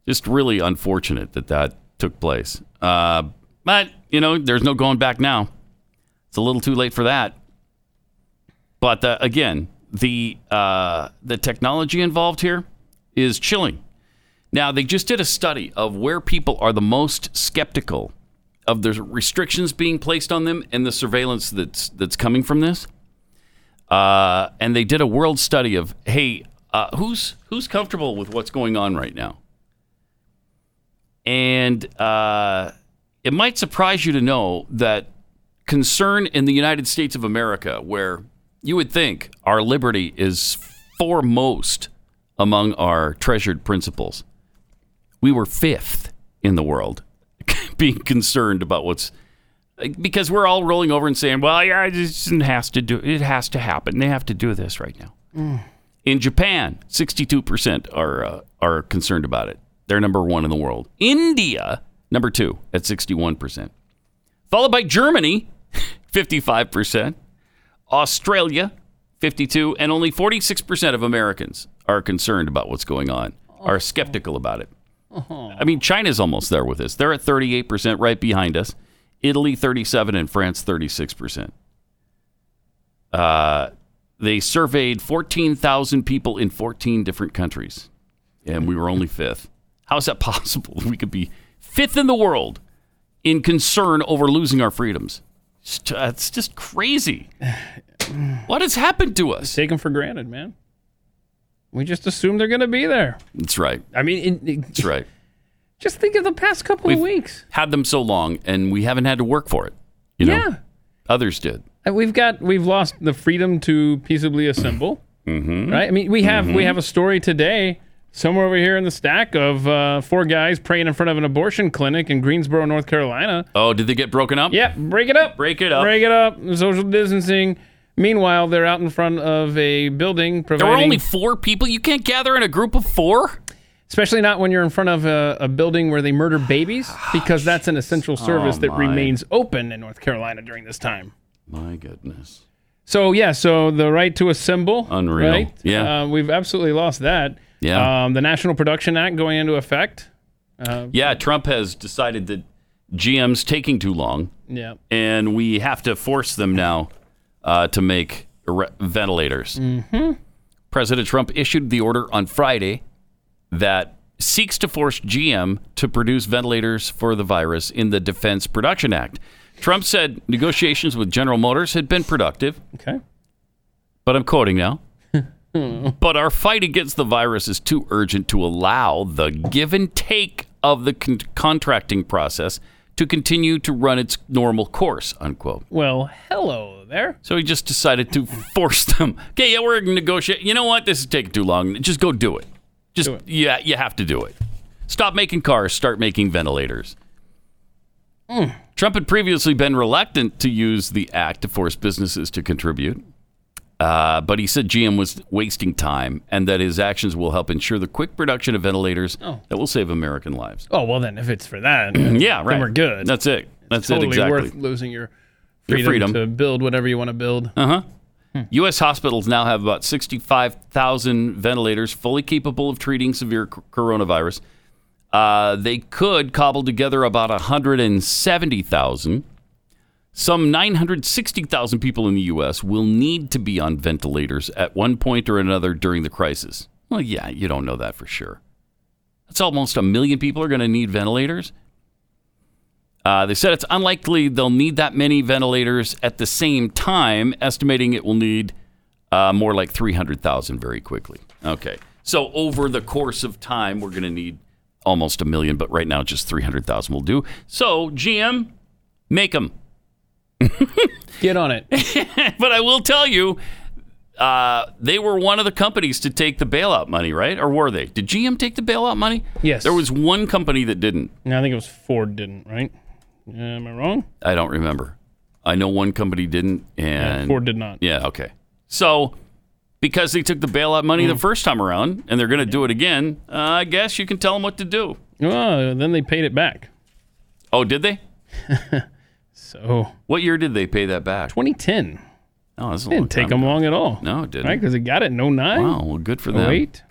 Speaker 2: Just really unfortunate that that took place. Uh, but, you know, there's no going back now. It's a little too late for that. But uh, again, the uh, the technology involved here is chilling. Now they just did a study of where people are the most skeptical of the restrictions being placed on them and the surveillance that's that's coming from this. Uh, and they did a world study of hey, uh, who's who's comfortable with what's going on right now. And uh, it might surprise you to know that concern in the United States of America, where you would think our liberty is foremost among our treasured principles, we were fifth in the world being concerned about what's because we're all rolling over and saying, "Well, yeah, it just has to do. It has to happen. They have to do this right now." In Japan, 62% are uh, are concerned about it. They're number 1 in the world. India, number 2 at 61%. Followed by Germany, 55%. Australia, 52, and only 46% of Americans are concerned about what's going on. Are skeptical about it. I mean, China's almost there with us. They're at 38% right behind us. Italy 37 and France 36%. Uh they surveyed 14,000 people in 14 different countries, and we were only fifth. How is that possible? We could be fifth in the world in concern over losing our freedoms. It's It's just crazy. What has happened to us?
Speaker 3: Take them for granted, man. We just assume they're going to be there.
Speaker 2: That's right.
Speaker 3: I mean, it, it-
Speaker 2: That's right.
Speaker 3: Just think of the past couple
Speaker 2: We've
Speaker 3: of weeks.
Speaker 2: had them so long, and we haven't had to work for it. You know,
Speaker 3: Yeah.
Speaker 2: others did.
Speaker 3: And we've got we've lost the freedom to peaceably assemble.
Speaker 2: Mm-hmm.
Speaker 3: Right? I mean, we have we
Speaker 2: Mhm.
Speaker 3: have a story today somewhere over here in the stack of uh, four guys praying in front of an abortion clinic in Greensboro, North Carolina.
Speaker 2: Oh, did they get broken up?
Speaker 3: Yeah, break it up.
Speaker 2: Break it up.
Speaker 3: Break it up. Social distancing. Meanwhile, they're out in front of a building
Speaker 2: There
Speaker 3: providing.
Speaker 2: were only four people. You can't gather in a group of four.
Speaker 3: Especially not when you're in front of a, a building where they murder babies, because that's an essential service that
Speaker 2: my.
Speaker 3: remains open in North Carolina during this time.
Speaker 2: My goodness.
Speaker 3: So yeah, so the right to assemble,
Speaker 2: Unreal.
Speaker 3: right?
Speaker 2: Yeah.
Speaker 3: uh, we've absolutely lost that.
Speaker 2: Yeah.
Speaker 3: um, the National Production Act going into effect. Uh,
Speaker 2: Yeah, Trump has decided that GM's taking too long,
Speaker 3: yeah,
Speaker 2: and we have to force them now uh, to make re- ventilators.
Speaker 3: hmm
Speaker 2: President Trump issued the order on Friday that seeks to force GM to produce ventilators for the virus in the Defense Production Act. Trump said negotiations with General Motors had been productive.
Speaker 3: Okay.
Speaker 2: But I'm quoting now. but our fight against the virus is too urgent to allow the give and take of the con- contracting process to continue to run its normal course, unquote.
Speaker 3: Well, hello there.
Speaker 2: So he just decided to force them. Okay, yeah, we're negotiating. You know what? This is taking too long. Just go do it. Just yeah, you have to do it. Stop making cars. Start making ventilators. Mm. Trump had previously been reluctant to use the act to force businesses to contribute, uh, but he said GM was wasting time and that his actions will help ensure the quick production of ventilators
Speaker 3: Oh.
Speaker 2: that will save American lives.
Speaker 3: Oh well, then if it's for that,
Speaker 2: yeah,
Speaker 3: then
Speaker 2: right.
Speaker 3: we're good.
Speaker 2: That's it. That's
Speaker 3: totally
Speaker 2: it exactly.
Speaker 3: worth losing your
Speaker 2: Your
Speaker 3: freedom,
Speaker 2: freedom.
Speaker 3: to build whatever you want to build.
Speaker 2: Uh huh. U.S. hospitals now have about 65,000 ventilators fully capable of treating severe c- coronavirus. Uh, they could cobble together about 170,000. Some 960,000 people in the U.S. will need to be on ventilators at one point or another during the crisis. Well, yeah, you don't know that for sure. That's almost a million people are going to need ventilators. Uh, they said it's unlikely they'll need that many ventilators at the same time, estimating it will need uh, more like 300,000 very quickly. Okay. So over the course of time, we're going to need almost a million, but right now just 300,000 will do. So, GM, make them.
Speaker 3: Get on it.
Speaker 2: but I will tell you, uh, they were one of the companies to take the bailout money, right? Or were they? Did GM take the bailout money?
Speaker 3: Yes.
Speaker 2: There was one company that didn't.
Speaker 3: No, I think it was Ford didn't, right? Uh, am I wrong?
Speaker 2: I don't remember. I know one company didn't, and
Speaker 3: Ford did not.
Speaker 2: Yeah, okay. So, because they took the bailout money
Speaker 3: Mm.
Speaker 2: the first time around, and they're going to do it again, uh, I guess you can tell them what to do.
Speaker 3: Oh, then they paid it back.
Speaker 2: Oh, did they?
Speaker 3: so,
Speaker 2: what year did they pay that back?
Speaker 3: 2010.
Speaker 2: Oh, that's a
Speaker 3: Didn't take them
Speaker 2: ago.
Speaker 3: long at all.
Speaker 2: No, it didn't.
Speaker 3: Right? Because it got it in 09.
Speaker 2: Wow, well, good for them.
Speaker 3: Wait.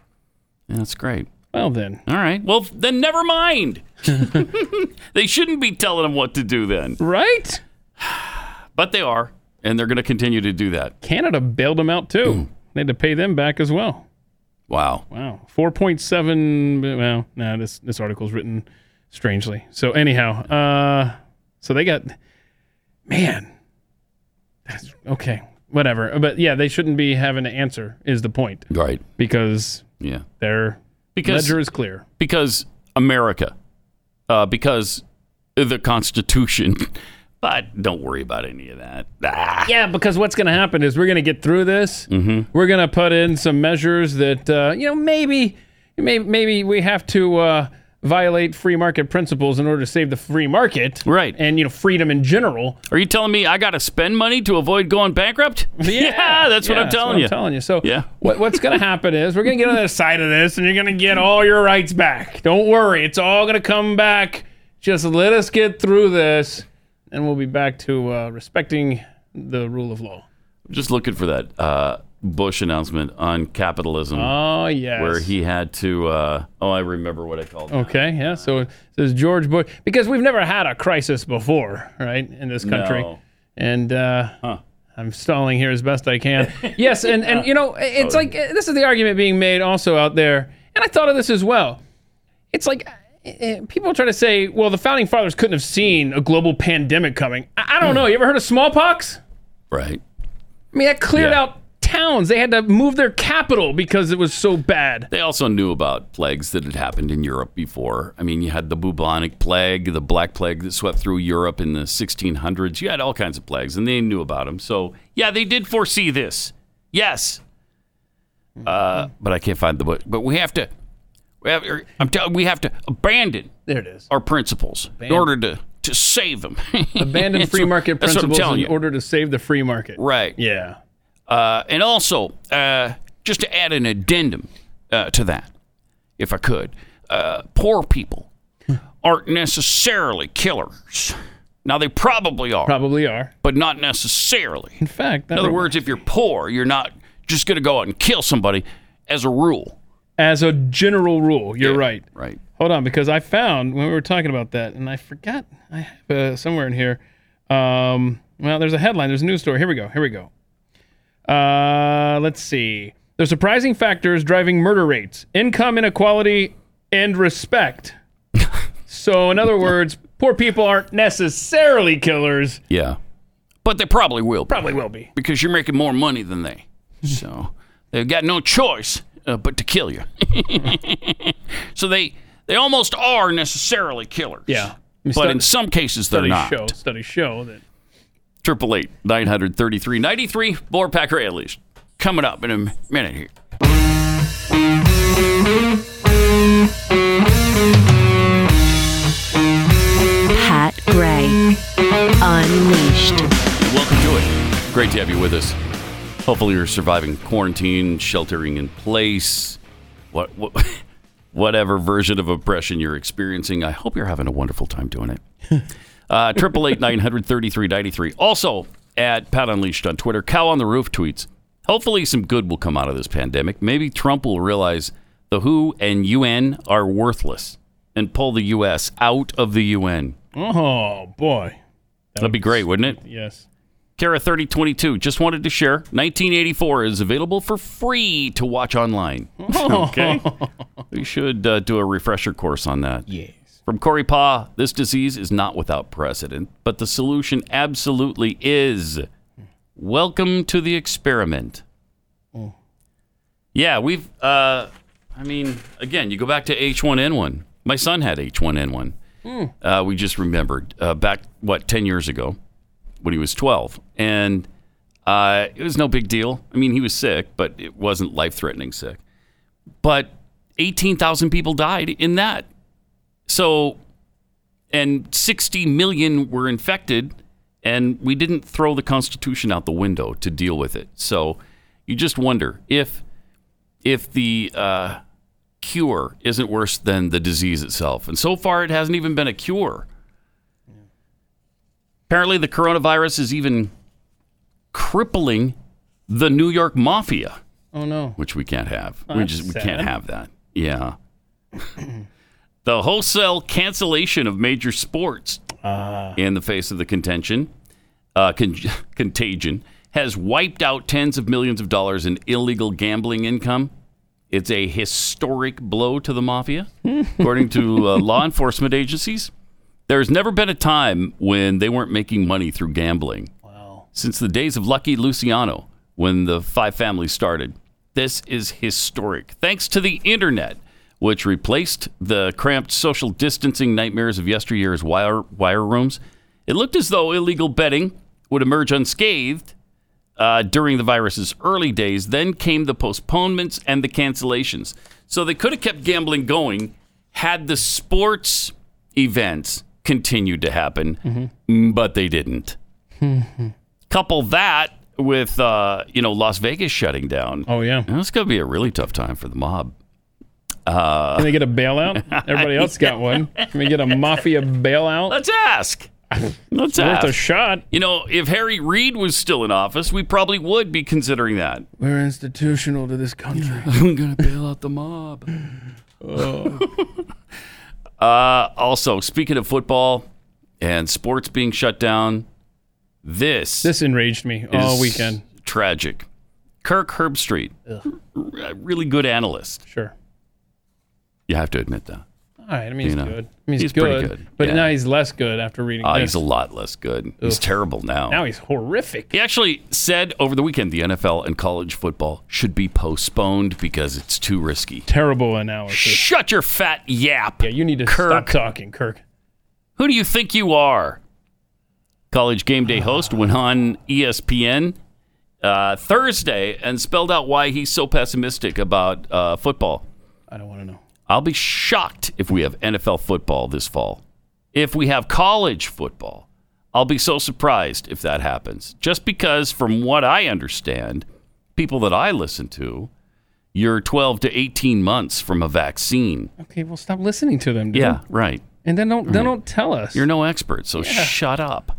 Speaker 2: Yeah, that's great.
Speaker 3: Well, then.
Speaker 2: All right. Well, then never mind. they shouldn't be telling them what to do then.
Speaker 3: Right?
Speaker 2: But they are, and they're going to continue to do that.
Speaker 3: Canada bailed them out too. they had to pay them back as well.
Speaker 2: Wow.
Speaker 3: Wow. 4.7. Well, no, this, this article's written strangely. So, anyhow, uh, so they got, man, that's, okay, whatever. But yeah, they shouldn't be having to answer, is the point.
Speaker 2: Right.
Speaker 3: Because
Speaker 2: Yeah.
Speaker 3: their
Speaker 2: Because-
Speaker 3: ledger is clear.
Speaker 2: Because America, uh, because the Constitution. But don't worry about any of that. Ah.
Speaker 3: Yeah, because what's going to happen is we're going to get through this.
Speaker 2: Mm-hmm.
Speaker 3: We're going to put in some measures that uh, you know maybe, maybe maybe we have to uh, violate free market principles in order to save the free market,
Speaker 2: right?
Speaker 3: And you know freedom in general.
Speaker 2: Are you telling me I got to spend money to avoid going bankrupt?
Speaker 3: Yeah,
Speaker 2: that's what I'm telling
Speaker 3: what
Speaker 2: you.
Speaker 3: I'm telling you. So
Speaker 2: Yeah.
Speaker 3: what, what's going to happen is we're going to get on the side of this, and you're going to get all your rights back. Don't worry, it's all going to come back. Just let us get through this, and we'll be back to uh, respecting the rule of law.
Speaker 2: Just looking for that uh, Bush announcement on capitalism.
Speaker 3: Oh, yes.
Speaker 2: Where he had to. Uh, oh, I remember what I called. it.
Speaker 3: Okay, yeah. So it says George Bush because we've never had a crisis before, right, in this country.
Speaker 2: No.
Speaker 3: And uh, I'm stalling here as best I can. yes, and and you know, it's like this is the argument being made also out there, and I thought of this as well. It's like people try to say, well, the founding fathers couldn't have seen a global pandemic coming. I, I don't know. You ever heard of smallpox?
Speaker 2: Right.
Speaker 3: I mean, that cleared
Speaker 2: Yeah.
Speaker 3: out towns. They had to move their capital because it was so bad.
Speaker 2: They also knew about plagues that had happened in Europe before. I mean, you had the bubonic plague, the black plague that swept through Europe in the 1600s. You had all kinds of plagues, and they knew about them. So, yeah, they did foresee this. Yes. Uh, but I can't find the book. But we have to, we have, er, I'm telling, we have to abandon
Speaker 3: There it is.
Speaker 2: our principles in order to to save them.
Speaker 3: Abandon free market
Speaker 2: That's what I'm
Speaker 3: principles in
Speaker 2: you.
Speaker 3: order to save the free market.
Speaker 2: Right.
Speaker 3: Yeah.
Speaker 2: Uh, and also, uh, just to add an addendum uh, to that, if I could, uh, poor people aren't necessarily killers. Now, they probably are.
Speaker 3: Probably are.
Speaker 2: But not necessarily.
Speaker 3: In fact,
Speaker 2: In other words, if you're poor, you're not just going to go out and kill somebody as a rule.
Speaker 3: as a general rule, you're right.
Speaker 2: Right.
Speaker 3: Hold on, because I found when we were talking about that, and I forgot I have uh, somewhere in here. Um, well, there's a headline. There's a news story. Here we go. Here we go. Uh, let's see. The surprising factors driving murder rates: income inequality and respect. so, in other words, poor people aren't necessarily killers.
Speaker 2: Yeah. But they probably will be.
Speaker 3: Probably will be.
Speaker 2: Because you're making more money than they. So they've got no choice uh, but to kill you. so they they almost are necessarily killers.
Speaker 3: Yeah.
Speaker 2: But in some cases they're
Speaker 3: studies
Speaker 2: not.
Speaker 3: Show, studies show that
Speaker 2: Triple eight nine hundred thirty three ninety three. More Pat Gray Unleashed coming up in a minute here.
Speaker 1: Pat Gray Unleashed.
Speaker 2: Welcome to it. Great to have you with us. Hopefully, you're surviving quarantine, sheltering in place, what, what, whatever version of oppression you're experiencing. I hope you're having a wonderful time doing it. Uh, Triple eight nine hundred thirty three ninety three. Also at Pat Unleashed on Twitter. Cow on the Roof tweets. Hopefully, some good will come out of this pandemic. Maybe Trump will realize the WHO and UN are worthless and pull the U.S. out of the UN.
Speaker 3: Oh boy.
Speaker 2: That'd be great, wouldn't it?
Speaker 3: Yes.
Speaker 2: Kara 3022 just wanted to share 1984 is available for free to watch online. okay. we should uh, do a refresher course on that.
Speaker 3: Yes.
Speaker 2: From Corey Pa, this disease is not without precedent, but the solution absolutely is. Welcome to the experiment. Yeah, we've, uh, I mean, again, you go back to H1N1. My son had H1N1.
Speaker 3: Hmm.
Speaker 2: Uh, we just remembered uh, back, what, 10 years ago when he was 12. And uh, it was no big deal. I mean, he was sick, but it wasn't life threatening sick. But 18,000 people died in that. So, and 60 million were infected, and we didn't throw the Constitution out the window to deal with it. So, you just wonder if if the uh, cure isn't worse than the disease itself. And so far, it hasn't even been a cure. Apparently, the coronavirus is even crippling the New York mafia,
Speaker 3: Oh no.
Speaker 2: which we can't have.
Speaker 3: Oh,
Speaker 2: we just we
Speaker 3: sad.
Speaker 2: can't have that. Yeah. The wholesale cancellation of major sports
Speaker 3: Ah.
Speaker 2: in the face of the contention, uh, con- contagion, has wiped out tens of millions of dollars in illegal gambling income. It's a historic blow to the mafia, according to uh, law enforcement agencies. There's never been a time when they weren't making money through gambling. Wow. Since the days of Lucky Luciano, when the five families started. This is historic. Thanks to the internet, which replaced the cramped social distancing nightmares of yesteryear's wire, wire rooms, it looked as though illegal betting would emerge unscathed uh, during the virus's early days. Then came the postponements and the cancellations. So they could have kept gambling going had the sports events continued to happen, mm, but they didn't. Couple that with uh, you know Las Vegas shutting down.
Speaker 3: Oh yeah,
Speaker 2: it's going to be a really tough time for the mob. Uh,
Speaker 3: Can they get a bailout? Everybody else got one. Can we get a mafia bailout?
Speaker 2: Let's ask. Let's
Speaker 3: It's worth a shot.
Speaker 2: You know, if Harry Reid was still in office, we probably would be considering that.
Speaker 3: We're institutional to this country.
Speaker 2: I'm gonna bail out the mob. Uh, also, speaking of football and sports being shut down, this
Speaker 3: This enraged me all weekend.
Speaker 2: Tragic. Kirk Herbstreit, r- really good analyst.
Speaker 3: Sure.
Speaker 2: You have to admit that.
Speaker 3: All right, I mean, he's
Speaker 2: You know,
Speaker 3: good. I mean, he's,
Speaker 2: he's
Speaker 3: good,
Speaker 2: pretty good,
Speaker 3: But
Speaker 2: yeah.
Speaker 3: now he's less good after reading
Speaker 2: Ah,
Speaker 3: this.
Speaker 2: he's a lot less good. He's terrible now.
Speaker 3: Now he's horrific.
Speaker 2: He actually said over the weekend the NFL and college football should be postponed because it's too risky.
Speaker 3: Terrible analysis.
Speaker 2: Shut your fat yap.
Speaker 3: Yeah, you need to stop talking, Kirk.
Speaker 2: Who do you think you are? College game day host went on ESPN uh, Thursday and spelled out why he's so pessimistic about uh, football.
Speaker 3: I don't want to know.
Speaker 2: I'll be shocked if we have NFL football this fall. If we have college football, I'll be so surprised if that happens. Just because, from what I understand, people that I listen to, you're 12 to 18 months from a vaccine.
Speaker 3: Okay, well, stop listening to them. Dude.
Speaker 2: Yeah, right.
Speaker 3: And then don't then
Speaker 2: Right.
Speaker 3: don't tell us.
Speaker 2: You're no expert, so shut up.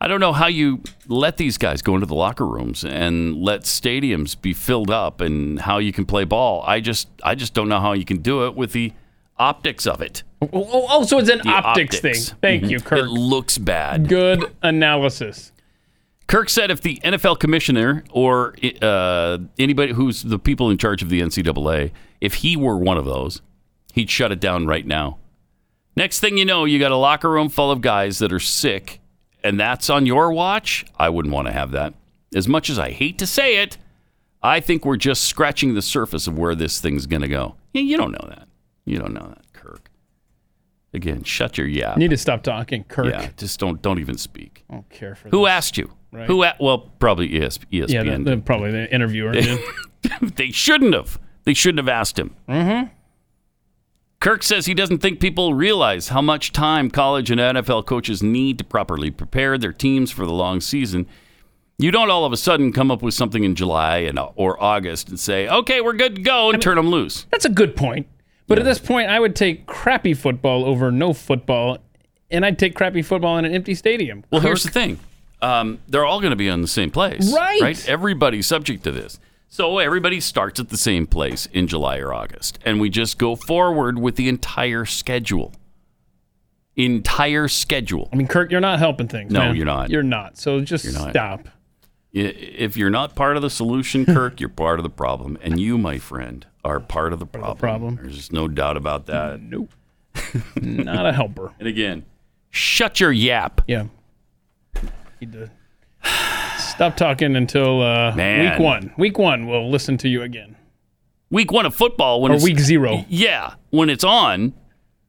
Speaker 2: I don't know how you let these guys go into the locker rooms and let stadiums be filled up and how you can play ball. I just I just don't know how you can do it with the optics of it.
Speaker 3: Oh, oh, so it's an optics,
Speaker 2: optics.
Speaker 3: thing. Thank
Speaker 2: Mhm.
Speaker 3: you, Kirk.
Speaker 2: It looks bad.
Speaker 3: Good analysis.
Speaker 2: Kirk said if the NFL commissioner or uh, anybody who's the people in charge of the NCAA, if he were one of those, he'd shut it down right now. Next thing you know, you got a locker room full of guys that are sick, and that's on your watch. I wouldn't want to have that. As much as I hate to say it, I think we're just scratching the surface of where this thing's going to go. You don't know that. You don't know that, Kirk. Again, shut your yap.
Speaker 3: Need to stop talking, Kirk.
Speaker 2: Yeah, just don't don't even speak.
Speaker 3: I don't care for
Speaker 2: Who
Speaker 3: this.
Speaker 2: asked you?
Speaker 3: Right.
Speaker 2: Who? A- well, probably E ES- ESPN.
Speaker 3: Yeah, the, the, probably the interviewer.
Speaker 2: they shouldn't have. They shouldn't have asked him.
Speaker 3: mm-hmm.
Speaker 2: Kirk says he doesn't think people realize how much time college and NFL coaches need to properly prepare their teams for the long season. You don't all of a sudden come up with something in July and or August and say, "Okay, we're good to go," and turn them loose.
Speaker 3: That's a good point. But at this point, I would take crappy football over no football, and I'd take crappy football in an empty stadium.
Speaker 2: Well, here's the thing: um, they're all going to be in the same place,
Speaker 3: Right.
Speaker 2: Right? Everybody's subject to this, so everybody starts at the same place in July or August, and we just go forward with the entire schedule. Entire schedule.
Speaker 3: I mean, Kirk, you're not helping things.
Speaker 2: No,
Speaker 3: man.
Speaker 2: you're not.
Speaker 3: You're not. So just
Speaker 2: You're not.
Speaker 3: stop.
Speaker 2: If you're not part of the solution, Kirk, you're part of the problem, and you, my friend, are part of the problem.
Speaker 3: problem.
Speaker 2: There's just no doubt about that.
Speaker 3: Nope. not a helper.
Speaker 2: And again, shut your yap.
Speaker 3: Yeah. Need to stop talking until uh, week one. Week one, we'll listen to you again.
Speaker 2: Week one of football when
Speaker 3: Or
Speaker 2: it's
Speaker 3: week zero.
Speaker 2: Yeah, when it's on.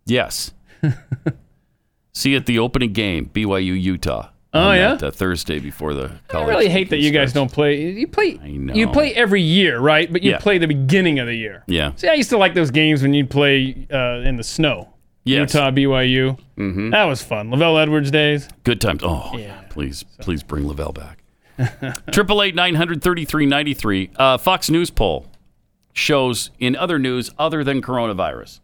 Speaker 2: Yes. See you at the opening game, BYU Utah.
Speaker 3: Oh, yeah?
Speaker 2: that, uh, Thursday before the college.
Speaker 3: I really hate that you guys don't play. You play.
Speaker 2: know.
Speaker 3: You play every year, right? But you
Speaker 2: Yeah.
Speaker 3: play the beginning of the year.
Speaker 2: Yeah.
Speaker 3: See, I used to like those games when you'd play uh, in the snow.
Speaker 2: Yes.
Speaker 3: Utah, BYU.
Speaker 2: Mhm.
Speaker 3: That was fun. LaVell Edwards days.
Speaker 2: Good times. Oh, yeah. Please, please bring Lavelle back. Triple eight nine hundred thirty three ninety three. Uh, Fox News poll shows in other news other than coronavirus,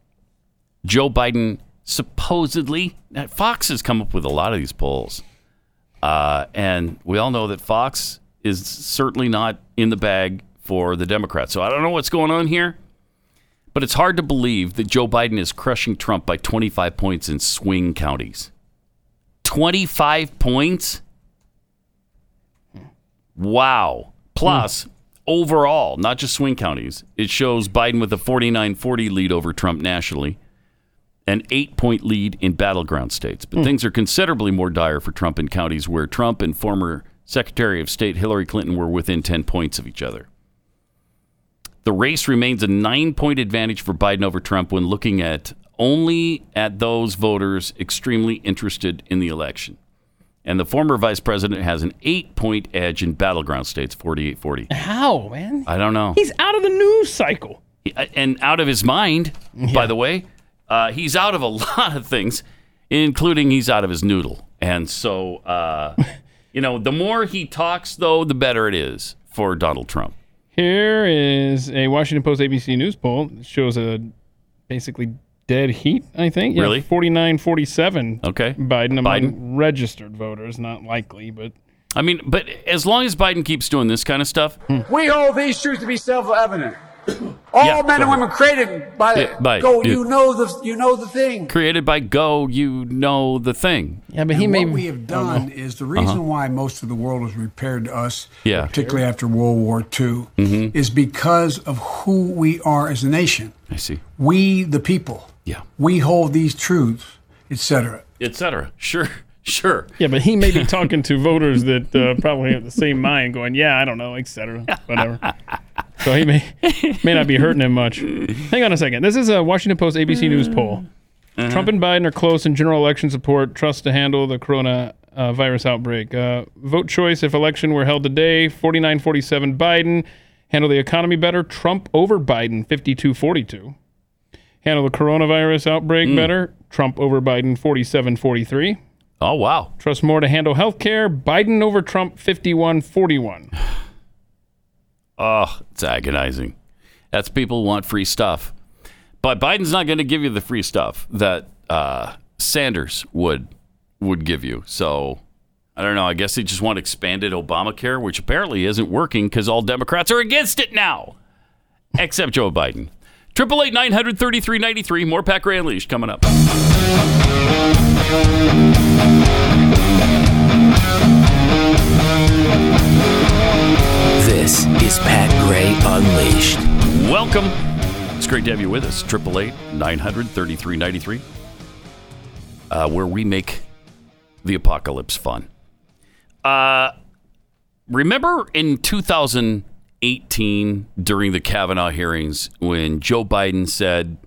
Speaker 2: Joe Biden supposedly. Fox has come up with a lot of these polls, uh, and we all know that Fox is certainly not in the bag for the Democrats. So I don't know what's going on here. But it's hard to believe that Joe Biden is crushing Trump by 25 points in swing counties. 25 points? Wow. Plus, overall, not just swing counties, it shows Biden with a 49 40 lead over Trump nationally, an eight point lead in battleground states. But hmm. things are considerably more dire for Trump in counties where Trump and former Secretary of State Hillary Clinton were within 10 points of each other. The race remains a nine point advantage for Biden over Trump when looking at only at those voters extremely interested in the election. And the former vice president has an eight point edge in battleground states, 48 40.
Speaker 3: How, man?
Speaker 2: I don't know.
Speaker 3: He's out of the news cycle.
Speaker 2: And out of his mind, by the way. Uh, he's out of a lot of things, including he's out of his noodle. And so, uh, you know, the more he talks, though, the better it is for Donald Trump.
Speaker 3: Here is a Washington Post ABC News poll that shows a basically dead heat, I think. Yeah,
Speaker 2: Really?
Speaker 3: 49 47.
Speaker 2: Okay.
Speaker 3: Biden among
Speaker 2: Biden?
Speaker 3: registered voters. Not likely, but.
Speaker 2: I mean, but as long as Biden keeps doing this kind of stuff,
Speaker 15: We hold these truths to be self-evident. All
Speaker 2: Yeah,
Speaker 15: men and women created by the
Speaker 2: Yeah, by-
Speaker 15: go.
Speaker 2: yeah.
Speaker 15: You know the you know the thing.
Speaker 2: created by Go, you know the thing.
Speaker 3: Yeah, but he
Speaker 16: And may. what we have done is the reason
Speaker 2: Uh-huh.
Speaker 16: why most of the world was repaired to us,
Speaker 2: Yeah.
Speaker 16: particularly after World War II,
Speaker 2: Mhm.
Speaker 16: is because of who we are as a nation.
Speaker 2: I see.
Speaker 16: We, the people,
Speaker 2: Yeah.
Speaker 16: We hold these truths, etc.
Speaker 2: Etc. Sure. Sure.
Speaker 3: Yeah, but he may be talking to voters that uh, probably have the same mind, going, "Yeah, I don't know, etc." Whatever. so he may may not be hurting him much. Hang on a second. This is a Washington Post ABC News poll.
Speaker 2: Uh-huh.
Speaker 3: Trump and Biden are close in general election support. Trust to handle the corona uh, virus outbreak. Uh, vote choice if election were held today: 49-47 Biden. Handle the economy better. Trump over Biden, 52-42. Handle the coronavirus outbreak
Speaker 2: Hmm.
Speaker 3: better. Trump over Biden, 47-43.
Speaker 2: Oh wow.
Speaker 3: Trust more to handle healthcare. Biden over Trump 51-41.
Speaker 2: Oh, it's agonizing. That's people want free stuff. But Biden's not going to give you the free stuff that uh, Sanders would would give you. So I don't know. I guess they just want expanded Obamacare, which apparently isn't working because all Democrats are against it now, except Joe Biden. Triple eight nine hundred thirty three ninety three. More Pat Gray Unleashed coming up.
Speaker 1: This is Pat Gray Unleashed.
Speaker 2: Welcome. It's great to have you with us. Triple eight nine hundred thirty three ninety three. Uh, where we make the apocalypse fun. Uh, remember in 2018 during the Kavanaugh hearings when Joe Biden said,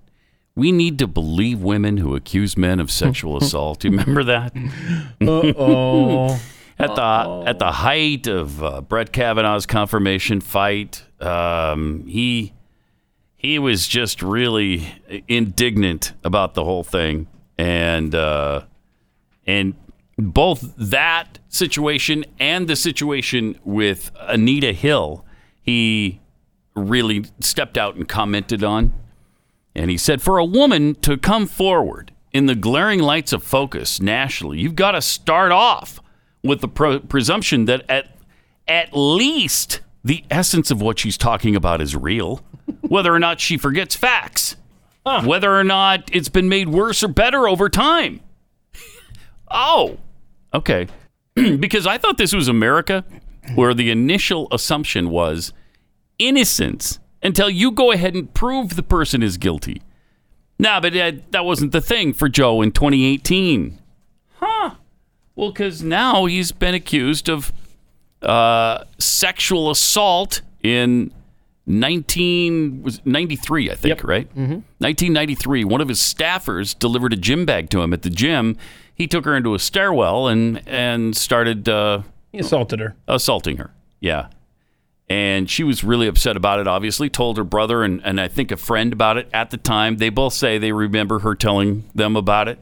Speaker 2: "We need to believe women who accuse men of sexual assault." Do you remember that?
Speaker 3: Uh-oh.
Speaker 2: at the at the height of uh, Brett Kavanaugh's confirmation fight, um, he he was just really indignant about the whole thing, and uh, and both that situation and the situation with Anita Hill, he really stepped out and commented on. And he said, for a woman to come forward in the glaring lights of focus nationally, you've got to start off with the pro- presumption that at at least the essence of what she's talking about is real, whether or not she forgets facts, whether or not it's been made worse or better over time. oh, okay. because I thought this was America, where the initial assumption was innocence until you go ahead and prove the person is guilty. No, but uh, that wasn't the thing for Joe in 2018. Huh. Well, because now he's been accused of uh, sexual assault in 1993, I think, right?
Speaker 3: Mhm.
Speaker 2: 1993. One of his staffers delivered a gym bag to him at the gym. He took her into a stairwell and and started uh,
Speaker 3: He assaulted her.
Speaker 2: assaulting her. Yeah. And she was really upset about it, obviously, told her brother and, and I think a friend about it at the time. They both say they remember her telling them about it.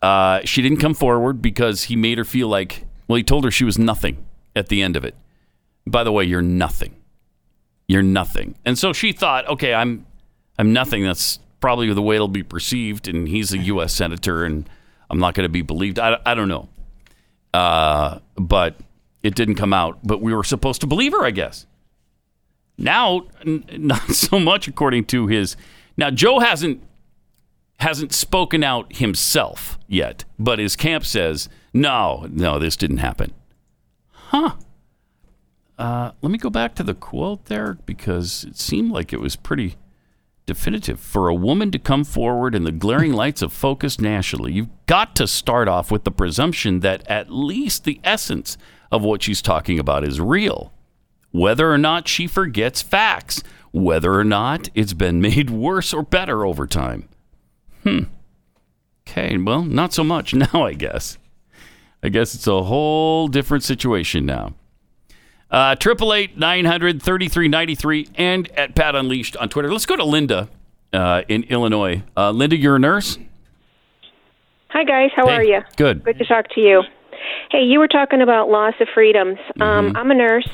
Speaker 2: Uh, she didn't come forward because he made her feel like, well, he told her she was nothing at the end of it. By the way, you're nothing. You're nothing. And so she thought, okay, I'm, I'm nothing. That's probably the way it'll be perceived. And he's a U.S. senator, and I'm not going to be believed. I, I don't know. Uh, but it didn't come out. But we were supposed to believe her, I guess. Now, n- not so much according to his. Now, Joe hasn't hasn't spoken out himself yet, but his camp says, no, no, this didn't happen. Huh. Uh, let me go back to the quote there because it seemed like it was pretty definitive. For a woman to come forward in the glaring lights of focus nationally, you've got to start off with the presumption that at least the essence of what she's talking about is real. Whether or not she forgets facts, whether or not it's been made worse or better over time. Hmm. Okay, well, not so much now, I guess. I guess it's a whole different situation now. Uh, Triple eight nine hundred thirty three ninety three and at Pat Unleashed on Twitter. Let's go to Linda uh, in Illinois. Uh, Linda, you're a nurse.
Speaker 17: Hi, guys. How
Speaker 2: Hey,
Speaker 17: are you?
Speaker 2: good.
Speaker 17: Good to talk to you. Hey, you were talking about loss of freedoms. Um, I'm a nurse,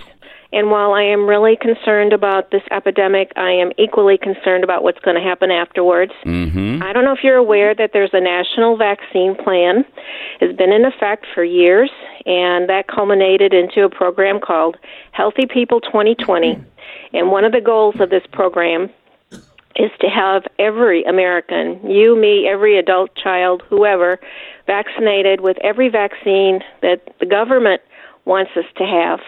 Speaker 17: and while I am really concerned about this epidemic, I am equally concerned about what's going to happen afterwards.
Speaker 2: Mm-hmm.
Speaker 17: I don't know if you're aware that there's a national vaccine plan. It's been in effect for years, and that culminated into a program called Healthy People 2020. And one of the goals of this program is to have every American, you, me, every adult child, whoever, vaccinated with every vaccine that the government wants us to have.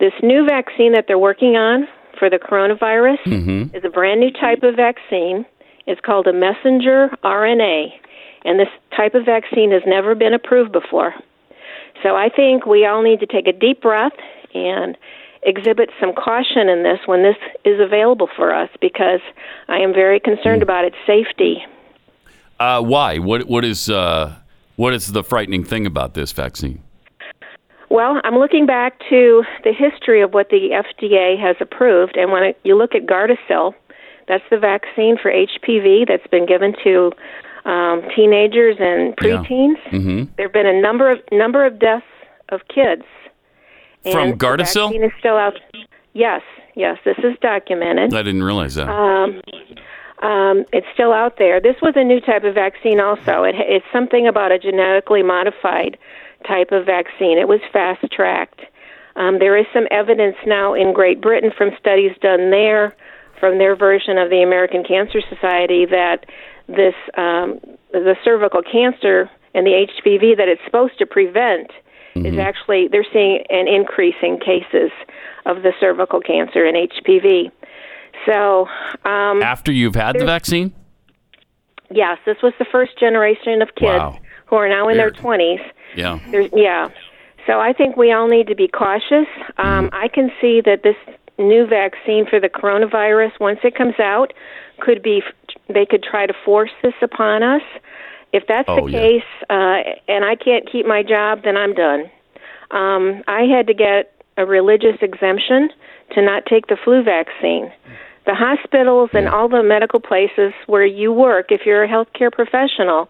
Speaker 17: This new vaccine that they're working on for the coronavirus
Speaker 2: Mm-hmm.
Speaker 17: is a brand new type of vaccine, It's called a messenger RNA, and this type of vaccine has never been approved before. So I think we all need to take a deep breath and exhibit some caution in this when this is available for us because I am very concerned about its safety.
Speaker 2: Uh, why? What what is uh, what is the frightening thing about this vaccine?
Speaker 17: Well, I'm looking back to the history of what the FDA has approved, and when it, you look at Gardasil, that's the vaccine for HPV that's been given to um, teenagers and preteens.
Speaker 2: Mm-hmm.
Speaker 17: There have been a number of number of deaths of kids.
Speaker 2: From
Speaker 17: and
Speaker 2: Gardasil?
Speaker 17: The vaccine is still out. Yes, yes, this is documented.
Speaker 2: I didn't realize that.
Speaker 17: Um, um, it's still out there. This was a new type of vaccine, also. It, it's something about a genetically modified type of vaccine. It was fast tracked. Um, there is some evidence now in Great Britain from studies done there, from their version of the American Cancer Society, that this um, the cervical cancer and the HPV that it's supposed to prevent is actually they're seeing an increase in cases of the cervical cancer and HPV. So um,
Speaker 2: After you've had the vaccine?
Speaker 17: Yes, this was the first generation of kids
Speaker 2: Wow.
Speaker 17: who are now in
Speaker 2: Weird.
Speaker 17: their 20s.
Speaker 2: Yeah.
Speaker 17: There's, yeah. So I think we all need to be cautious. Um,
Speaker 2: Mm-hmm.
Speaker 17: I can see that this new vaccine for the coronavirus, once it comes out, could be they could try to force this upon us. If that's
Speaker 18: Oh,
Speaker 17: the
Speaker 18: yeah.
Speaker 17: case, uh, and I can't keep my job, then I'm done. Um, I had to get a religious exemption to not take the flu vaccine. The hospitals and all the medical places where you work, if you're a healthcare professional,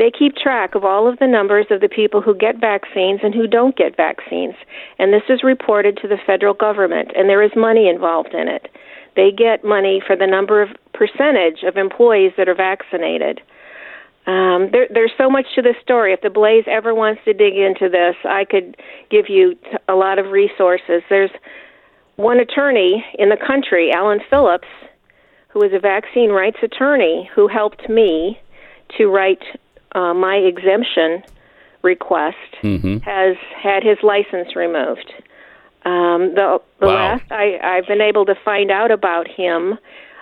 Speaker 17: they keep track of all of the numbers of the people who get vaccines and who don't get vaccines. And this is reported to the federal government, and there is money involved in it. They get money for the number of percentage of employees that are vaccinated. Um, there, there's so much to this story. If the Blaze ever wants to dig into this, I could give you a lot of resources. There's one attorney in the country, Alan Phillips, who is a vaccine rights attorney, who helped me to write uh, my exemption request,
Speaker 2: Mm-hmm.
Speaker 17: has had his license removed. Um, the the
Speaker 2: Wow.
Speaker 17: last I, I've been able to find out about him,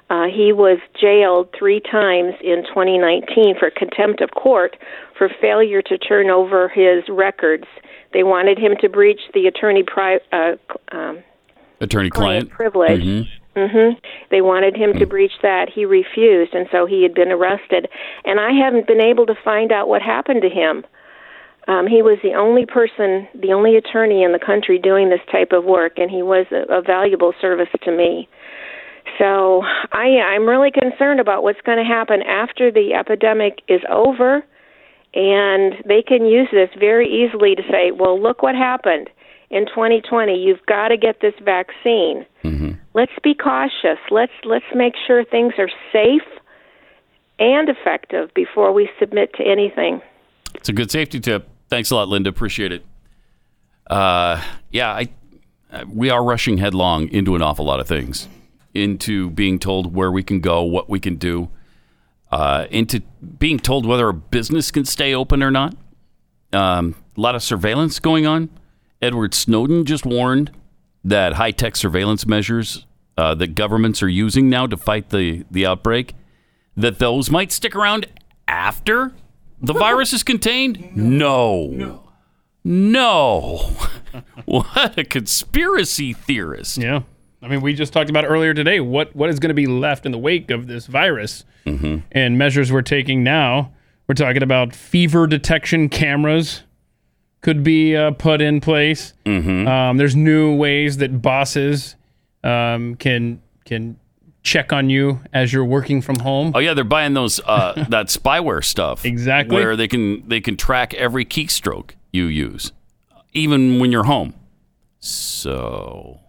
Speaker 17: uh, he was jailed three times in 2019 for contempt of court for failure to turn over his records. They wanted him to breach the attorney pri- uh, um,
Speaker 2: Attorney client.
Speaker 17: privilege.
Speaker 2: Mhm.
Speaker 17: They wanted him to breach that. He refused, and so he had been arrested. And I haven't been able to find out what happened to him. Um, he was the only person, the only attorney in the country doing this type of work, and he was a, a valuable service to me. So I, I'm really concerned about what's going to happen after the epidemic is over, and they can use this very easily to say, "Well, look what happened in 2020. You've got to get this vaccine." Let's be cautious. Let's let's make sure things are safe and effective before we submit to anything.
Speaker 2: It's a good safety tip. Thanks a lot, Linda. Appreciate it. Uh, yeah, I, uh, we are rushing headlong into an awful lot of things, into being told where we can go, what we can do, uh, into being told whether a business can stay open or not. Um, a lot of surveillance going on. Edward Snowden just warned that high tech surveillance measures uh, that governments are using now to fight the, the outbreak, that those might stick around after the virus is contained? No. No. no. what a conspiracy theorist.
Speaker 3: Yeah. I mean, we just talked about earlier today what what is going to be left in the wake of this virus
Speaker 2: Mm-hmm.
Speaker 3: and measures we're taking now. We're talking about fever detection cameras could be uh, put in place.
Speaker 2: Mm-hmm.
Speaker 3: Um, there's new ways that bosses um, can can check on you as you're working from home.
Speaker 2: Oh yeah, they're buying those uh, that spyware stuff.
Speaker 3: Exactly.
Speaker 2: Where they can they can track every keystroke you use, even when you're home. So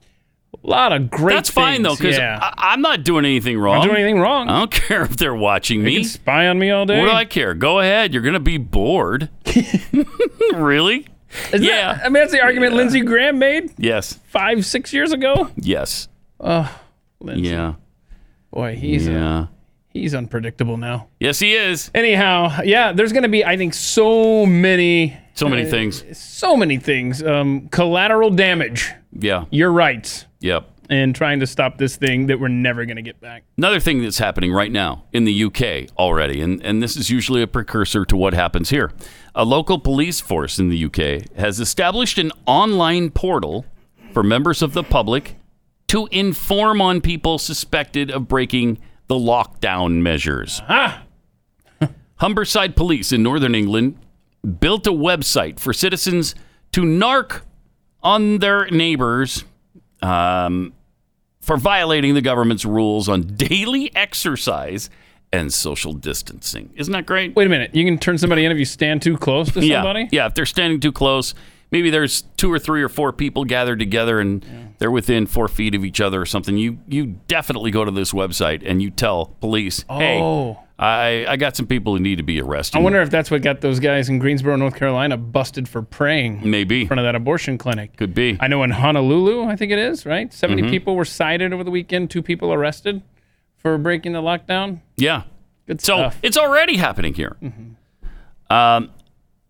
Speaker 3: a lot of great.
Speaker 2: That's fine though, because
Speaker 3: yeah.
Speaker 2: I'm not doing anything wrong.
Speaker 3: Not doing anything wrong.
Speaker 2: I don't care if they're watching me.
Speaker 3: can spy on me all day.
Speaker 2: What do I care? Go ahead. You're gonna be bored. really?
Speaker 3: Is
Speaker 2: yeah.
Speaker 3: That, I mean, that's the argument Lindsey Graham made
Speaker 2: Yes.
Speaker 3: five, six years ago.
Speaker 2: Yes.
Speaker 3: Oh, Lindsey.
Speaker 2: Yeah.
Speaker 3: Boy, he's uh,
Speaker 2: yeah.
Speaker 3: he's unpredictable now.
Speaker 2: Yes, he is.
Speaker 3: Anyhow, yeah, there's going to be, I think, so many,
Speaker 2: So many
Speaker 3: uh,
Speaker 2: things.
Speaker 3: so many things. Um, collateral damage.
Speaker 2: Yeah.
Speaker 3: Your rights.
Speaker 2: Yep.
Speaker 3: In trying to stop this thing that we're never going to get back.
Speaker 2: Another thing that's happening right now in the UK already, and, and this is usually a precursor to what happens here. A local police force in the UK has established an online portal for members of the public to inform on people suspected of breaking the lockdown measures.
Speaker 3: Ah!
Speaker 2: Humberside Police in Northern England built a website for citizens to narc on their neighbors um, for violating the government's rules on daily exercise and social distancing. Isn't that great?
Speaker 3: Wait a minute. You can turn somebody in if you stand too close to
Speaker 2: Yeah,
Speaker 3: somebody?
Speaker 2: yeah. If they're standing too close, maybe there's two or three or four people gathered together and they're within four feet of each other or something. You you definitely go to this website and you tell police, hey,
Speaker 3: Oh.
Speaker 2: I, I got some people who need to be arrested.
Speaker 3: I wonder if that's what got those guys in Greensboro, North Carolina, busted for praying
Speaker 2: Maybe.
Speaker 3: in front of that abortion clinic.
Speaker 2: Could be.
Speaker 3: I know in Honolulu, I think it is, right? 70
Speaker 2: Mhm.
Speaker 3: people were cited over the weekend, two people arrested for breaking the lockdown.
Speaker 2: Yeah.
Speaker 3: Good
Speaker 2: so
Speaker 3: stuff.
Speaker 2: it's already happening here. Um,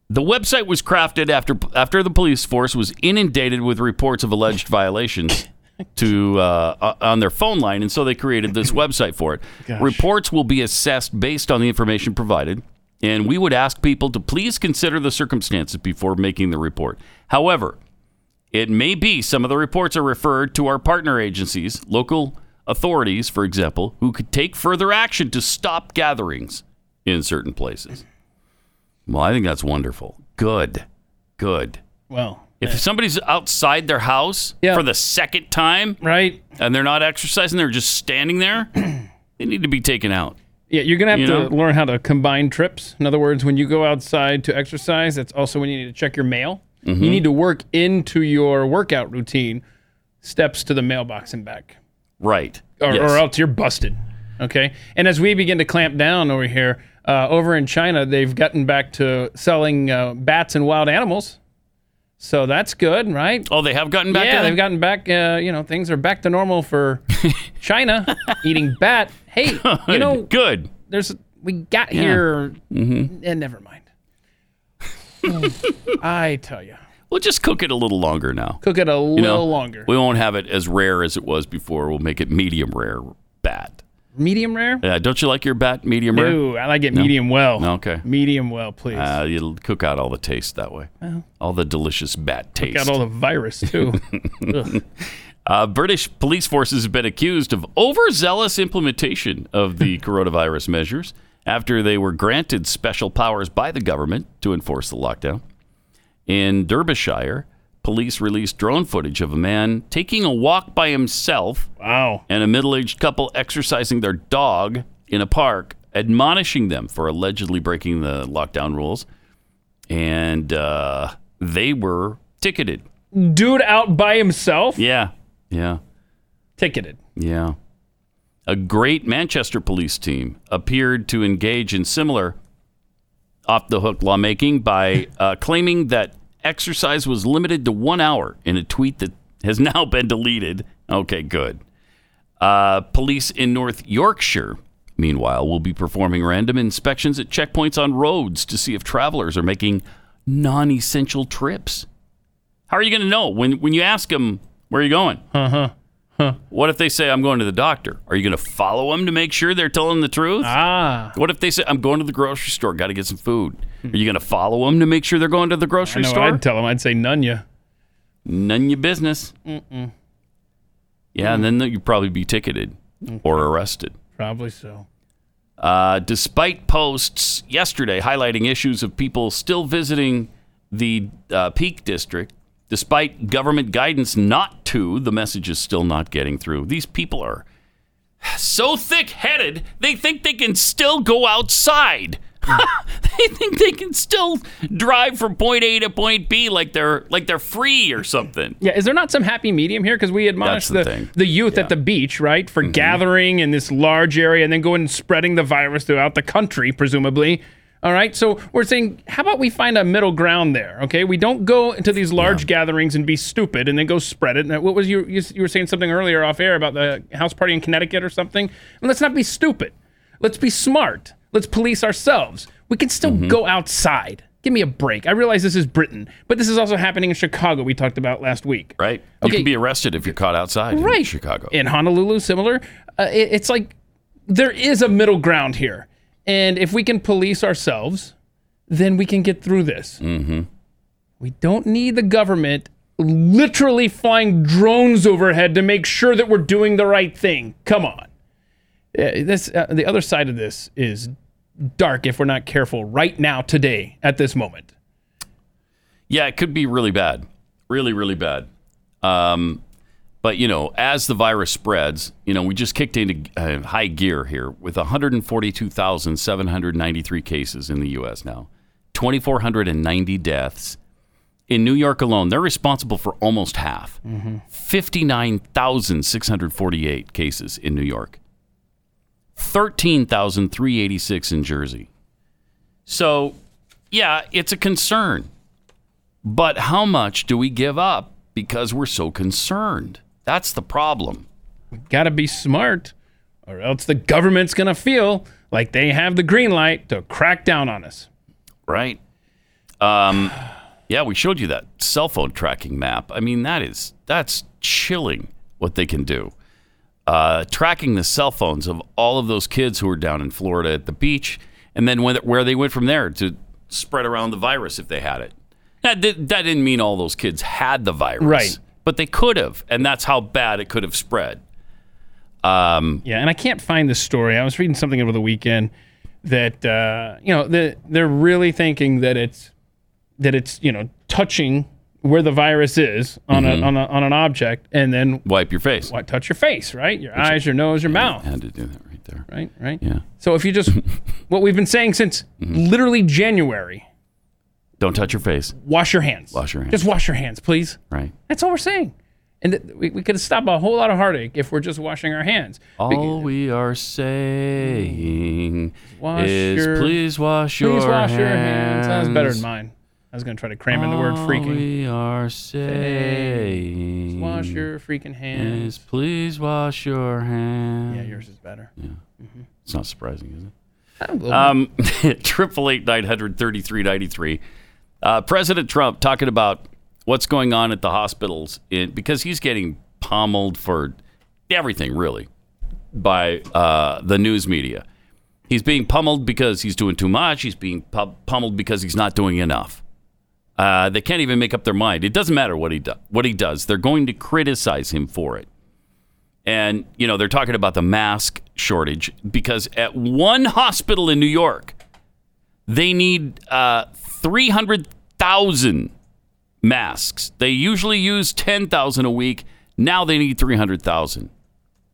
Speaker 2: the website was crafted after after the police force was inundated with reports of alleged violations to uh, on their phone line, and so they created this website for it.
Speaker 3: Gosh.
Speaker 2: Reports will be assessed based on the information provided, and we would ask people to please consider the circumstances before making the report. However, it may be some of the reports are referred to our partner agencies, local authorities, for example, who could take further action to stop gatherings in certain places. Well, I think that's wonderful. Good. Good.
Speaker 3: Well,
Speaker 2: If somebody's outside their house for the second time,
Speaker 3: right,
Speaker 2: and they're not exercising, they're just standing there, they need to be taken out.
Speaker 3: Yeah, you're gonna have
Speaker 2: You
Speaker 3: to
Speaker 2: know?
Speaker 3: learn how to combine trips. In other words, when you go outside to exercise, that's also when you need to check your mail. You need to work into your workout routine steps to the mailbox and back,
Speaker 2: Right.
Speaker 3: or,
Speaker 2: Yes.
Speaker 3: or else you're busted. Okay. And as we begin to clamp down over here, uh, over in China, they've gotten back to selling uh, bats and wild animals. So that's good, right?
Speaker 2: Oh, they have gotten back.
Speaker 3: yeah, they've gotten back. Uh, you know, things are back to normal for China eating bat. Hey, you know,
Speaker 2: good.
Speaker 3: There's we got
Speaker 2: Yeah.
Speaker 3: here,
Speaker 2: Mhm.
Speaker 3: and never mind. I tell you,
Speaker 2: We'll just cook it a little longer now.
Speaker 3: cook it a little
Speaker 2: know,
Speaker 3: longer.
Speaker 2: We won't have it as rare as it was before. We'll make it medium rare bat.
Speaker 3: Medium rare?
Speaker 2: Yeah. don't you like your bat medium rare?
Speaker 3: No, I like it
Speaker 2: No?
Speaker 3: medium well.
Speaker 2: Okay.
Speaker 3: Medium well, please.
Speaker 2: Uh, you'll cook out all the taste that way.
Speaker 3: Well.
Speaker 2: all the delicious bat taste.
Speaker 3: Got all the virus too. Ugh.
Speaker 2: Uh, British police forces have been accused of overzealous implementation of the coronavirus measures after they were granted special powers by the government to enforce the lockdown. In Derbyshire, police released drone footage of a man taking a walk by himself.
Speaker 3: Wow.
Speaker 2: And a middle aged couple exercising their dog in a park, admonishing them for allegedly breaking the lockdown rules. And uh, they were ticketed.
Speaker 3: Dude out by himself,
Speaker 2: Yeah. Yeah.
Speaker 3: ticketed.
Speaker 2: Yeah. A Greater Manchester police team appeared to engage in similar off the hook lawmaking by uh, claiming that exercise was limited to one hour in a tweet that has now been deleted. Okay, good. Uh, police in North Yorkshire, meanwhile, will be performing random inspections at checkpoints on roads to see if travelers are making non essential trips. How are you going to know when, when you ask them, where are you going?
Speaker 3: Uh huh. Huh.
Speaker 2: What if they say, I'm going to the doctor? Are you going to follow them to make sure they're telling the truth?
Speaker 3: Ah.
Speaker 2: What if they say, I'm going to the grocery store, got to get some food? Are you going to follow them to make sure they're going to the
Speaker 3: I
Speaker 2: grocery
Speaker 3: know.
Speaker 2: store?
Speaker 3: I'd tell them, I'd say none ya.
Speaker 2: None your business.
Speaker 3: Mm-mm.
Speaker 2: Yeah, and then you'd probably be ticketed or arrested.
Speaker 3: Probably so.
Speaker 2: Uh, despite posts yesterday highlighting issues of people still visiting the uh, Peak District, despite government guidance not to, the message is still not getting through. These people are so thick headed, they think they can still go outside. they think they can still drive from point A to point B like they're like they're free or something.
Speaker 3: Yeah, is there not some happy medium here? Because we admonish
Speaker 2: That's the
Speaker 3: the, the youth at the beach, right, for mm-hmm. gathering in this large area and then going and spreading the virus throughout the country, presumably. All right, so we're saying, how about we find a middle ground there? Okay, we don't go into these large gatherings and be stupid and then go spread it. And what was you, you? You were saying something earlier off air about the house party in Connecticut or something. And let's not be stupid. Let's be smart. Let's police ourselves. We can still go outside. Give me a break. I realize this is Britain, but this is also happening in Chicago. We talked about last week.
Speaker 2: Right.
Speaker 3: Okay.
Speaker 2: You can be arrested if you're caught outside in
Speaker 3: Right.
Speaker 2: Chicago.
Speaker 3: In Honolulu, similar. Uh, it- it's like there is a middle ground here, and if we can police ourselves, then we can get through this.
Speaker 2: Mm-hmm.
Speaker 3: We don't need the government literally flying drones overhead to make sure that we're doing the right thing. Come on. Uh, this uh, the other side of this is dark if we're not careful right now today at this moment.
Speaker 2: Yeah, it could be really bad, really, really bad. Um, but you know, as the virus spreads, you know, we just kicked into uh, high gear here with 142,793 cases in the U.S. now, 2,490 deaths in New York alone. They're responsible for almost half, 59,648 cases in New York, 13,386 in Jersey. So, yeah, it's a concern. But how much do we give up because we're so concerned? That's the problem.
Speaker 3: We Got to be smart, or else the government's going to feel like they have the green light to crack down on us.
Speaker 2: Right. Um, yeah, we showed you that cell phone tracking map. I mean, that is that's chilling what they can do. Uh, tracking the cell phones of all of those kids who were down in Florida at the beach, and then when, where they went from there to spread around the virus if they had it. That, did, that didn't mean all those kids had the virus,
Speaker 3: Right.
Speaker 2: But they could have, and that's how bad it could have spread. Um,
Speaker 3: Yeah, and I can't find this story. I was reading something over the weekend that uh, you know that they're really thinking that it's that it's you know touching where the virus is on
Speaker 2: Mhm.
Speaker 3: a, on a on an object, and then
Speaker 2: wipe your face.
Speaker 3: What touch your face, right? Your eyes, your nose, your mouth.
Speaker 2: Had to do that right there.
Speaker 3: Right, right.
Speaker 2: Yeah.
Speaker 3: So if you just what we've been saying since
Speaker 2: Mm-hmm.
Speaker 3: literally January,
Speaker 2: Don't touch your face.
Speaker 3: wash your hands.
Speaker 2: Wash your hands.
Speaker 3: Just wash your hands, please.
Speaker 2: Right.
Speaker 3: That's all we're saying. And th- we, we could stop a whole lot of heartache if we're just washing our hands.
Speaker 2: All we are saying
Speaker 3: Wash
Speaker 2: is
Speaker 3: your-
Speaker 2: please wash your hands.
Speaker 3: Please wash
Speaker 2: hands.
Speaker 3: your hands. That was better than mine. I was going to try to cram in the word
Speaker 2: All
Speaker 3: freaking.
Speaker 2: we are saying
Speaker 3: Wash your freaking hands.
Speaker 2: is please wash your hands.
Speaker 3: Yeah, yours is better.
Speaker 2: Yeah. It's not surprising, is it?
Speaker 3: A little
Speaker 2: Um, triple eight nine hundred thirty three ninety three. Uh, President Trump talking about what's going on at the hospitals in, because he's getting pummeled for everything, really, by uh, the news media. He's being pummeled because he's doing too much. He's being pu- pummeled because he's not doing enough. Uh, they can't even make up their mind. It doesn't matter what he do- what he does. They're going to criticize him for it. And, you know, they're talking about the mask shortage because at one hospital in New York, they need uh, 300,000 masks. They usually use 10,000 a week. Now they need 300,000.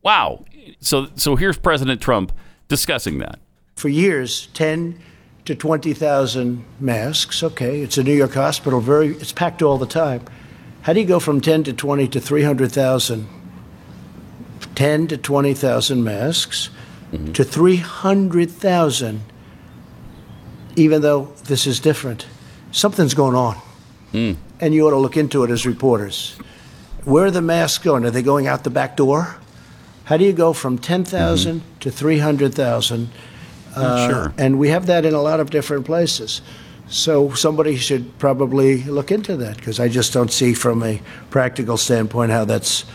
Speaker 2: Wow. So, so here's President Trump discussing that.
Speaker 18: for years 10 to 20,000 masks. Okay, it's a New York hospital, very it's packed all the time. How do you go from 10 to 20 to 300,000? 10 to 20,000 masks mm-hmm. to 300,000 even though this is different. Something's going on. And you ought to look into it as reporters. Where are the masks going? Are they going out the back door? How do you go from 10,000 to 300,000? Uh,
Speaker 2: Sure.
Speaker 18: And we have that in a lot of different places. So somebody should probably look into that because I just don't see from a practical standpoint how that's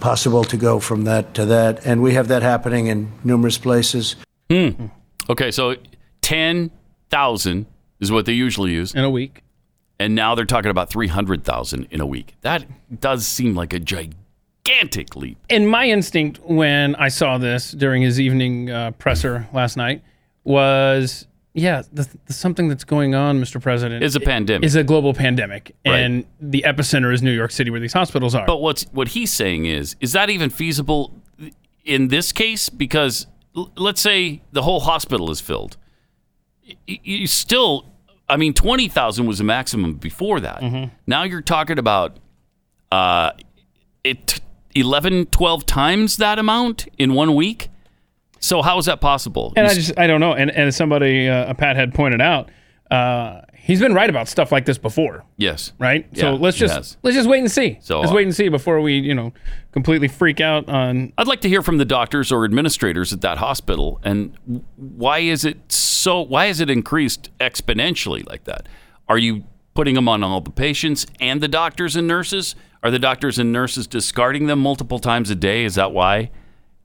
Speaker 18: possible to go from that to that. And we have that happening in numerous places.
Speaker 2: Hmm. Okay, so 10,000 is what they usually use
Speaker 3: in a week.
Speaker 2: And now they're talking about 300,000 in a week. That does seem like a gigantic leap.
Speaker 3: And my instinct when I saw this during his evening uh, presser last night was, yeah, the, the, something that's going on, Mr. President,
Speaker 2: Is a pandemic.
Speaker 3: Is a global pandemic,
Speaker 2: Right.
Speaker 3: and the epicenter is New York City, where these hospitals are.
Speaker 2: But what's what he's saying is, is that even feasible in this case? Because l- let's say the whole hospital is filled, you still, I mean, twenty thousand was the maximum before that.
Speaker 3: Mm-hmm.
Speaker 2: Now you're talking about uh, it 11, 12 times that amount in one week. So how is that possible?
Speaker 3: And
Speaker 2: You
Speaker 3: I just I don't know. And and as somebody uh, Pat had pointed out, uh, he's been right about stuff like this before,
Speaker 2: Yes.
Speaker 3: right? so let's just
Speaker 2: has.
Speaker 3: let's just wait and see.
Speaker 2: So,
Speaker 3: let's
Speaker 2: uh,
Speaker 3: wait and see before we, you know, completely freak out on.
Speaker 2: I'd like to hear from the doctors or administrators at that hospital. And why is it so? Why is it increased exponentially like that? Are you putting them on all the patients and the doctors and nurses? Are the doctors and nurses discarding them multiple times a day? Is that why?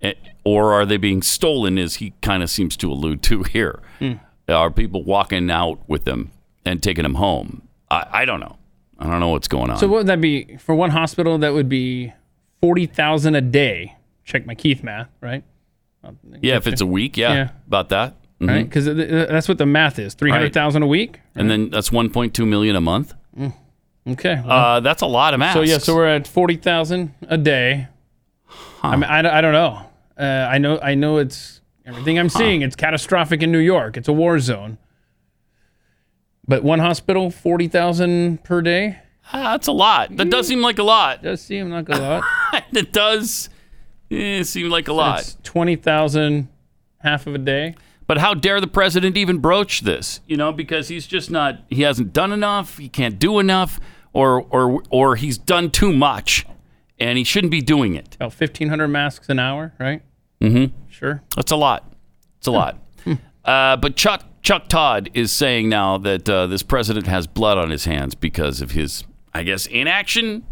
Speaker 2: Eh, Or are they being stolen, as he kind of seems to allude to here?
Speaker 3: Hmm.
Speaker 2: Are people walking out with them and taking them home? I, I don't know. I don't know what's going on.
Speaker 3: So what would that be for one hospital? That would be forty thousand a day. Check my Keith math, right?
Speaker 2: yeah, if it's a week, yeah,
Speaker 3: Yeah.
Speaker 2: about that. Mhm.
Speaker 3: Right, because that's what the math is. Three hundred thousand a week.
Speaker 2: and then that's 1.2 million a month.
Speaker 3: Okay.
Speaker 2: Uh, that's a lot of masks.
Speaker 3: So yeah, so we're at forty thousand a day. I mean, I, don't- I don't know. Uh, I know I know it's everything I'm seeing. It's catastrophic in New York. It's a war zone. But one hospital, forty thousand per day.
Speaker 2: Ah, that's a lot. That does seem like a lot.
Speaker 3: Does seem like a lot.
Speaker 2: it does eh, seem like a lot.
Speaker 3: It's twenty thousand, half of a day.
Speaker 2: But how dare the president even broach this? You know, because he's just not. He hasn't done enough. He can't do enough, or or or he's done too much, and he shouldn't be doing it.
Speaker 3: About fifteen hundred masks an hour, right?
Speaker 2: Mm-hmm.
Speaker 3: Sure.
Speaker 2: That's a lot. It's a lot. Uh, but Chuck Chuck Todd is saying now that uh, this president has blood on his hands because of his, I guess, inaction.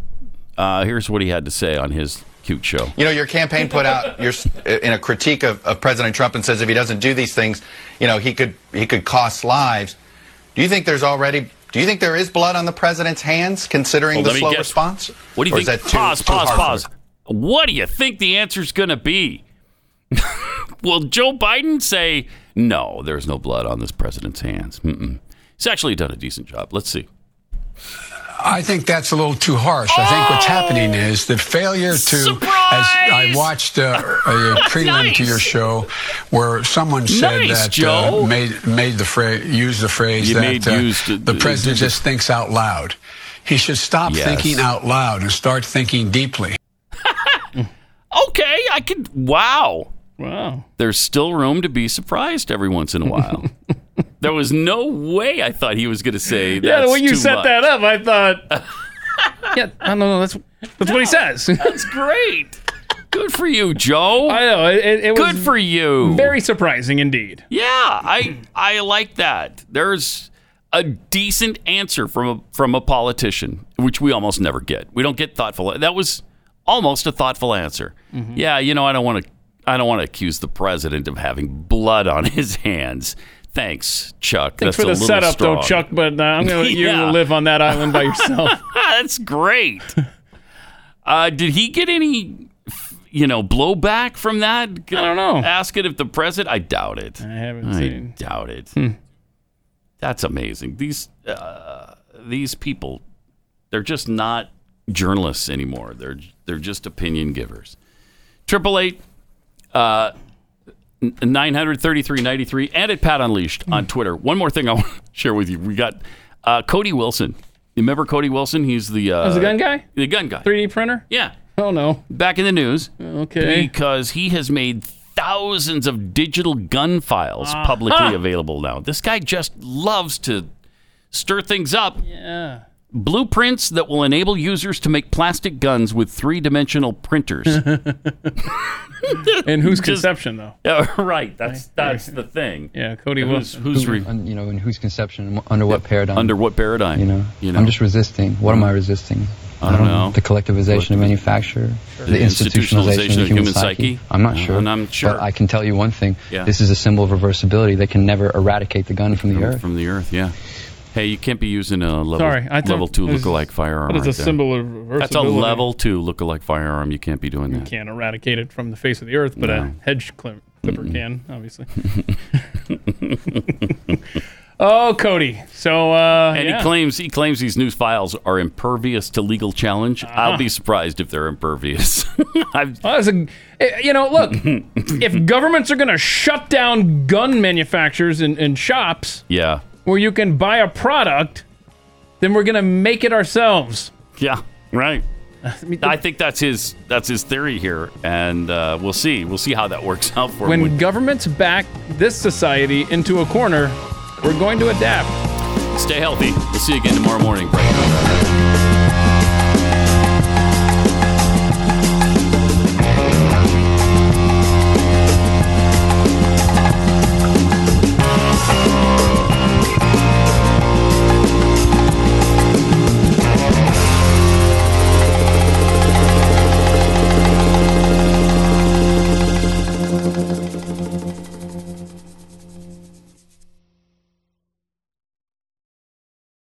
Speaker 2: Uh, here's what he had to say on his cute show.
Speaker 19: You know, your campaign put out your in a critique of, of President Trump and says if he doesn't do these things, you know, he could he could cost lives. Do you think there's already? Do you think there is blood on the president's hands, considering
Speaker 2: Well,
Speaker 19: the slow
Speaker 2: guess.
Speaker 19: response?
Speaker 2: What do you
Speaker 19: Or is
Speaker 2: think?
Speaker 19: that too-
Speaker 2: pause,
Speaker 19: too
Speaker 2: pause,
Speaker 19: hard
Speaker 2: pause. What do you think the answer's going to be? Will Joe Biden say, no, there's no blood on this president's hands? Mm-mm. He's actually done a decent job. Let's see.
Speaker 16: I think that's a little too harsh. I think what's happening is the failure to, as I watched uh, a prelim to your show, where someone said
Speaker 2: Nice,
Speaker 16: that
Speaker 2: Joe.
Speaker 16: uh, made made the phrase used the phrase
Speaker 2: You
Speaker 16: that uh,
Speaker 2: use to-
Speaker 16: the president just thinks out loud. He should stop
Speaker 2: Yes.
Speaker 16: thinking out loud and start thinking deeply.
Speaker 2: Okay, I could. Wow.
Speaker 3: Wow.
Speaker 2: There's still room to be surprised every once in a while. there was no way I thought he was going to say that.
Speaker 3: yeah, the way you set that up, I thought. yeah, I don't know. That's that's what he says.
Speaker 2: That's great. Good for you, Joe.
Speaker 3: I know. It, it, it
Speaker 2: Good for you.
Speaker 3: Very surprising indeed.
Speaker 2: Yeah, I I like that. There's a decent answer from a from a politician, which we almost never get. We don't get thoughtful. That was almost a thoughtful answer.
Speaker 3: Mm-hmm.
Speaker 2: Yeah, you know, I don't want to I don't want to accuse the president of having blood on his hands. Thanks, Chuck.
Speaker 3: Thanks
Speaker 2: That's
Speaker 3: for the setup,
Speaker 2: strong.
Speaker 3: though, Chuck. But uh, I'm gonna let
Speaker 2: Yeah.
Speaker 3: you live on that island by yourself.
Speaker 2: That's great. Uh, did he get any, you know, blowback from that? I
Speaker 3: don't know.
Speaker 2: Ask it if the president. I doubt it.
Speaker 3: I haven't seen.
Speaker 2: I
Speaker 3: seen.
Speaker 2: doubt it.
Speaker 3: Hmm.
Speaker 2: That's amazing. These uh, these people, they're just not journalists anymore. They're they're just opinion givers. Triple eight. Uh, 933.93 and at Pat Unleashed on Twitter. One more thing I want to share with you. We got uh, Cody Wilson. You remember Cody Wilson? He's the uh,
Speaker 3: As a gun guy,
Speaker 2: the gun guy.
Speaker 3: 3D printer.
Speaker 2: Yeah.
Speaker 3: Oh no.
Speaker 2: Back in the news.
Speaker 3: Okay.
Speaker 2: Because he has made thousands of digital gun files publicly available now. This guy just loves to stir things up.
Speaker 3: Yeah.
Speaker 2: Blueprints that will enable users to make plastic guns with three dimensional printers.
Speaker 3: And whose conception though?
Speaker 2: Yeah, right. That's that's the thing.
Speaker 3: Yeah, Cody
Speaker 2: Who's,
Speaker 3: Wilson.
Speaker 2: who's
Speaker 20: Who-
Speaker 2: re-
Speaker 20: un- you know, in whose conception, under what paradigm?
Speaker 2: under what paradigm?
Speaker 20: you know,
Speaker 2: you know?
Speaker 20: I'm just resisting. What am I resisting?
Speaker 2: I don't know.
Speaker 20: The collectivization of manufacture,
Speaker 2: The
Speaker 20: the, institutionalization of the human, psyche. I'm not
Speaker 2: Uh,
Speaker 20: sure.
Speaker 2: and I'm sure.
Speaker 20: But I can tell you one thing.
Speaker 2: Yeah.
Speaker 20: This is a symbol of reversibility. They can never eradicate the gun from the
Speaker 2: from,
Speaker 20: earth.
Speaker 2: from the earth. Yeah. Hey, you can't be using a level
Speaker 3: Sorry, I
Speaker 2: level two lookalike firearm.
Speaker 3: What is
Speaker 2: right
Speaker 3: a
Speaker 2: there.
Speaker 3: symbol of
Speaker 2: That's a level two lookalike firearm. You can't be doing that.
Speaker 3: You can't eradicate it from the face of the earth, but
Speaker 2: No.
Speaker 3: a hedge clip, clipper can, obviously. oh, Cody. So, uh,
Speaker 2: And
Speaker 3: yeah.
Speaker 2: he claims he claims these news files are impervious to legal challenge. I'll
Speaker 3: Ah.
Speaker 2: be surprised if they're impervious. I've,
Speaker 3: Well, that's a, eh, you know, look, if governments are going to shut down gun manufacturers and, and shops
Speaker 2: yeah,
Speaker 3: where you can buy a product, then we're to make it ourselves.
Speaker 2: yeah, right. I think that's his that's his theory here, and uh, we'll see. We'll see how that works out for him.
Speaker 3: When governments back this society into a corner, we're going to adapt.
Speaker 2: Stay healthy. We'll see you again tomorrow morning. Bright and early.